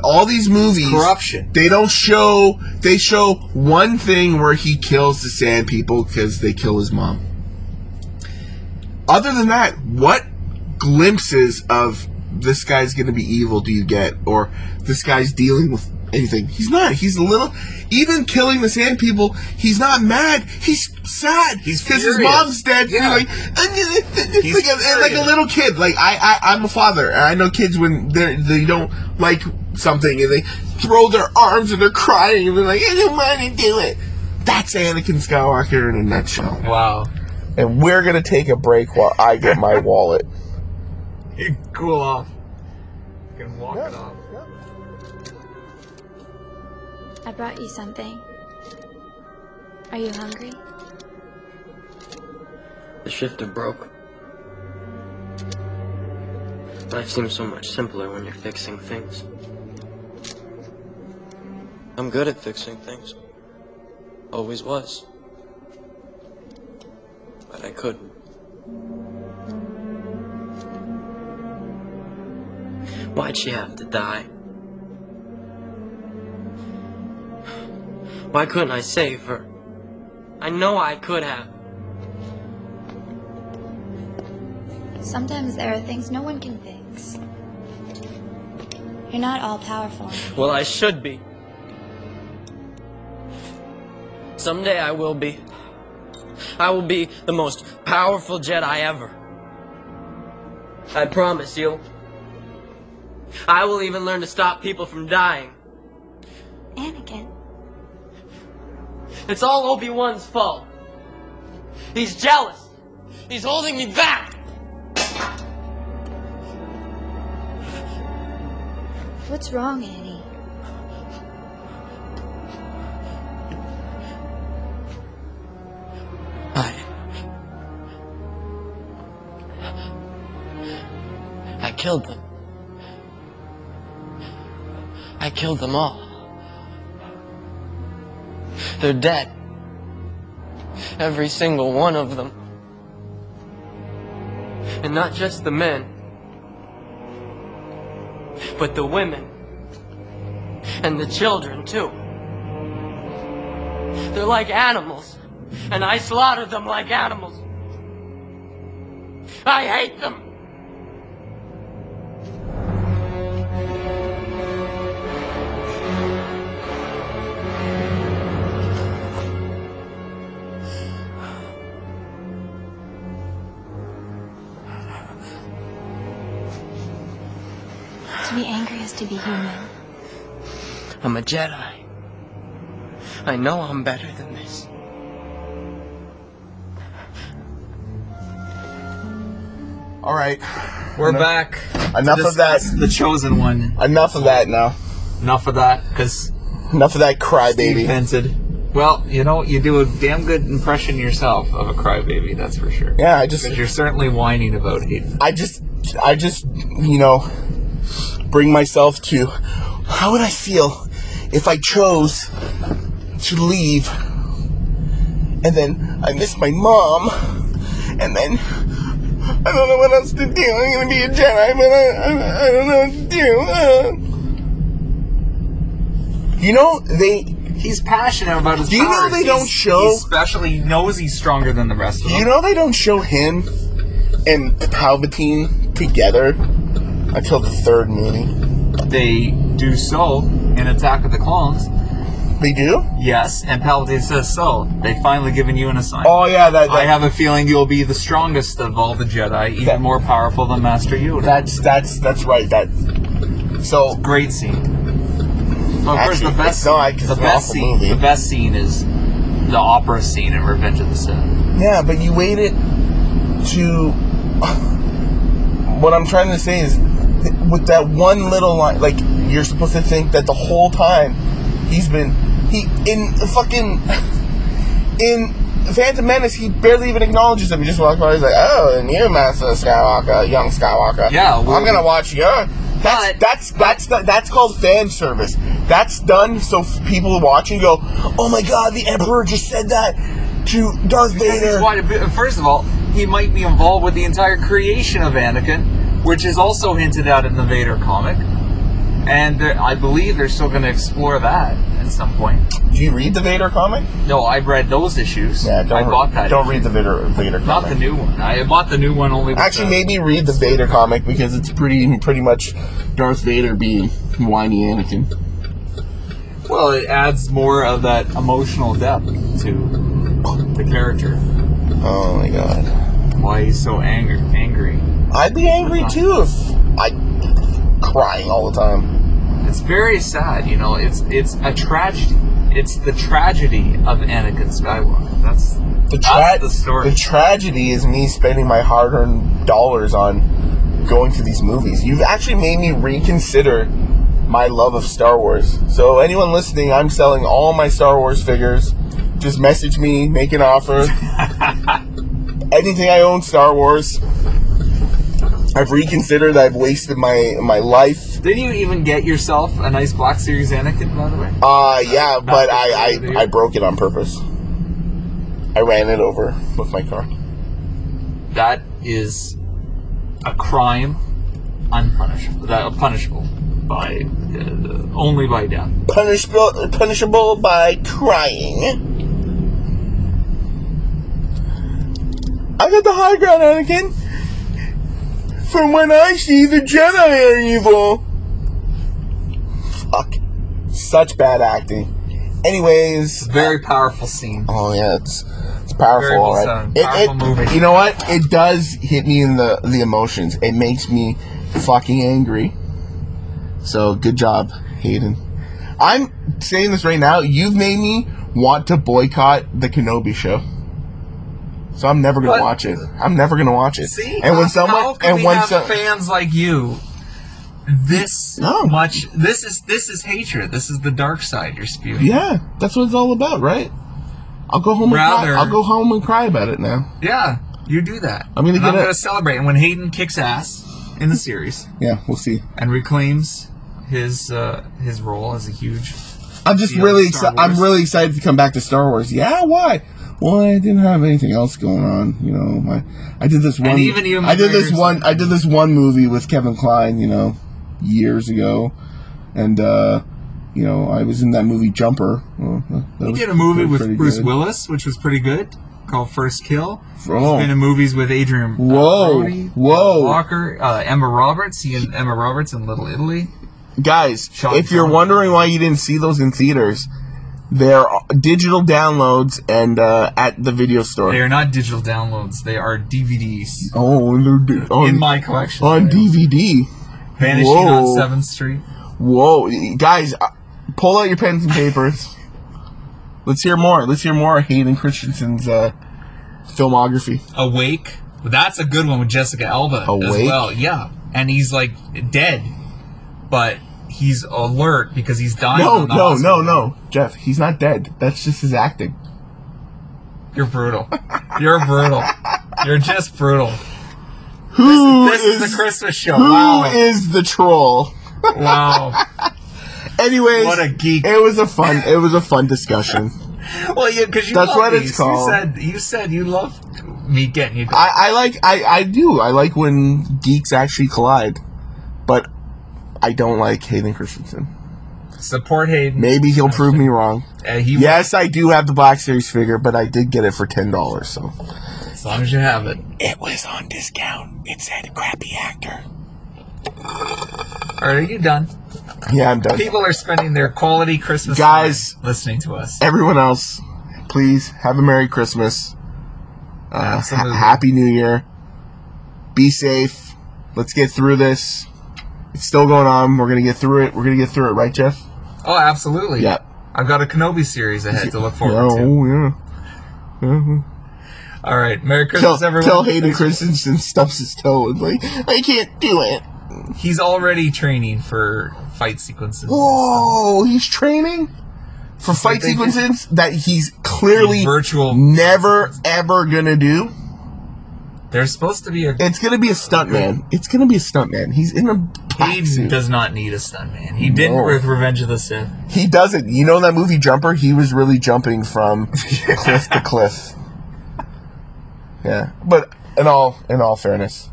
All these movies, corruption. they don't show. They show one thing where he kills the sand people because they kill his mom. Other than that, what glimpses of this guy's going to be evil do you get, or this guy's dealing with anything? He's not. He's a little. Even killing the sand people, he's not mad. He's sad. He's because his mom's dead. Yeah. Like, He's like, a, like a little kid. Like I, I, I'm a father, and I know kids when they they don't like something and they throw their arms and they're crying and they're like, I don't want to do it. That's Anakin Skywalker in a nutshell. Wow. And we're gonna take a break while I get my wallet. You cool off. You can walk it off. I brought you something. Are you hungry? The shifter broke. Life seems so much simpler when you're fixing things. I'm good at fixing things. Always was. But I couldn't. Why'd she have to die? Why couldn't I save her? I know I could have. Sometimes there are things no one can fix. You're not all powerful. Well, I should be. Someday I will be. I will be the most powerful Jedi ever. I promise you. I will even learn to stop people from dying. Anakin, It's all Obi-Wan's fault. He's jealous. He's holding me back. what's wrong, Annie? I. I killed them. I killed them all. They're dead. Every single one of them. And not just the men, but the women. And the children, too. They're like animals and I slaughtered them like animals. I hate them. Jedi. I know I'm better than this. All right, We're back. enough to of that. The chosen one. Enough of that now. Enough of that, because Enough of that Steve crybaby. hinted. Well, you know, you do a damn good impression yourself of a crybaby, that's for sure. Yeah, I just, Because you're certainly whining about it. I just, I just, you know, bring myself to how would I feel if I chose to leave and then I miss my mom and then I don't know what else to do. I'm gonna be a Jedi, but I, I, I don't know what to do. Uh. You know, they, He's passionate about his Do you know powers. they don't He's- show- He especially knows he's stronger than the rest of them. you know, they don't show him and Palpatine together until the third movie. they do so in Attack of the Clones. They do? Yes, and Palpatine says so. They finally given you an assignment. Oh yeah, that, I have a feeling you'll be the strongest of all the Jedi, even That- more powerful than Master Yoda. that's that's that's right. That so Great scene. Well, of course, the best, no, the best scene, movie. the best scene is the opera scene in Revenge of the Sith. yeah, but you waited to what I'm trying to say is, with that one little line, like you're supposed to think that the whole time he's been he in fucking in Phantom Menace, he barely even acknowledges him. He just walks by. He's like, "Oh, and you, Master Skywalker, young Skywalker. Yeah, well- I'm gonna watch your." That's But- that's that's the, that's called fan service. That's done so f- people watching go, "Oh my God, the Emperor just said that to Darth Vader." bit- First of all, he might be involved with the entire creation of Anakin, which is also hinted at in the Vader comic. And I believe they're still going to explore that at some point. Do you read the Vader comic? No, I've read those issues. Yeah, don't I bought that. Don't issue. read the Vader Vader comic. Not the new one. I bought the new one only. Actually, the, maybe read the Vader comic because it's pretty pretty much Darth Vader being whiny Anakin. Well, it adds more of that emotional depth to the character. Oh my god. Why he's so angry. Angry. I'd be angry too if I crying all the time. It's very sad, you know. It's it's a tragedy. It's the tragedy of Anakin Skywalker. That's The, that's the story. the tragedy is me spending my hard-earned dollars on going to these movies. You've actually made me reconsider my love of Star Wars. So anyone listening, I'm selling all my Star Wars figures. Just message me, make an offer. Anything I own Star Wars. I've reconsidered. I've wasted my my life. Did you even get yourself a nice Black Series Anakin, by the way? Uh yeah, but I I, I broke it on purpose. I ran it over with my car. That is a crime, unpunishable. That punishable by uh, only by death. punishable punishable by crying. I got the high ground, Anakin. From when I see the Jedi are evil. Fuck. Such bad acting. Anyways, Very powerful scene. oh yeah, it's it's powerful, Very well all right. done. It, Powerful it- movie. You know what? It does hit me in the the emotions. It makes me fucking angry. So good job, Hayden. I'm saying this right now. You've made me want to boycott the Kenobi show. So I'm never gonna What? watch it. I'm never gonna watch it. See, and when someone and when so, fans like you, this No. much, this is this is hatred. This is the dark side you're spewing. yeah, that's what it's all about, right? I'll go home and Rather- cry. I'll go home and cry about it now. Yeah, you do that. I'm gonna And get I'm it. gonna celebrate. And when Hayden kicks ass in the series Yeah, we'll see. and reclaims his uh, his role as a huge I'm just really excited. I'm really excited to come back to Star Wars. Yeah, why? Well, I didn't have anything else going on. You know, my I did this one. I did this one. I did this one movie with Kevin Kline. You know, years ago, and uh, you know, I was in that movie Jumper. Well, He did a movie with Bruce good. Willis, which was pretty good, called First Kill. Oh. He's been in movies with Adrian uh, Whoa, Brody, whoa. Walker, uh, Emma Roberts. He and Emma Roberts in Little Italy. Guys, Sean if you're wondering why you didn't see those in theaters, they're digital downloads and uh, at the video store. They are not digital downloads; they are DVDs oh, they're di- on, in my collection. on DVD. Vanishing Whoa. on Seventh Street. Whoa, guys, uh, pull out your pens and papers. Let's hear more. Let's hear more of Hayden Christensen's uh, filmography. Awake. That's a good one with Jessica Alba as Awake? well. Yeah, and he's like dead, but he's alert because he's dying. No, no, hospital. no, no, Jeff. He's not dead. That's just his acting. You're brutal. You're brutal. You're just brutal. Who This is the Christmas show. Who Wow. is the troll? Wow. Anyways, What a geek. It was a fun. It was a fun discussion. Well, yeah, because you That's love what it's these. called. You said you said you love me getting you. I, I like. I, I do. I like when geeks actually collide, but I don't like Hayden Christensen. support Hayden. Maybe he'll prove me wrong. Uh, he Yes, I do have the Black Series figure, but I did get it for ten dollars. So long as you have it. it was on discount. It said crappy actor. Are you done? Yeah, I'm done. People are spending their quality Christmas Guys. time listening to us. Everyone else, please have a Merry Christmas. Uh, ha- Happy New Year. Be safe. Let's get through this. It's still going on. We're gonna get through it. We're gonna get through it, right, Jeff? Oh, absolutely. Yeah. I've got a Kenobi series ahead to look forward Yeah, to. oh yeah. Mm Mhm. All right. Merry Tell, Christmas, everyone. tell Hayden Christensen stubs his toe and like, I can't do it. He's already training for fight sequences. Whoa, he's training for fight sequences that he's clearly Virtual. never ever gonna do. There's supposed to be a. It's gonna be a stuntman. It's gonna be a stuntman. He's in a Hayden does not need a stuntman. He didn't with Revenge of the Sith. He doesn't. You know that movie Jumper? He was really jumping from cliff to cliff. Yeah, but in all in all fairness,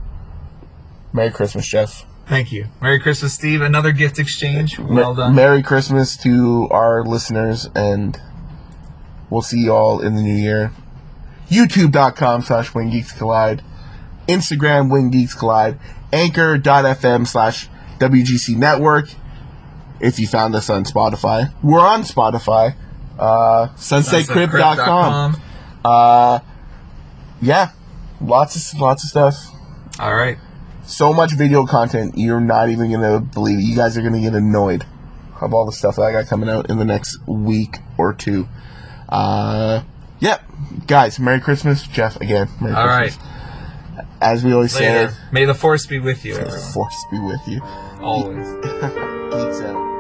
Merry Christmas, Jeff. Thank you. Merry Christmas, Steve. Another gift exchange. Well done. Merry Christmas to our listeners, and we'll see you all in the new year. YouTube.com slash When Geeks Collide. Instagram When Geeks Collide. Anchor.fm slash WGC Network. If you found us on Spotify, we're on Spotify. Uh, SunsetCrypt.com. Uh, yeah, lots of lots of stuff. All right. So much video content, you're not even gonna believe it. You guys are gonna get annoyed of all the stuff that I got coming out in the next week or two. Uh, yeah, guys, Merry Christmas, Jeff. Again, Merry All right. Christmas. As we always Later. say, May the force be with you, the force be with you. Always.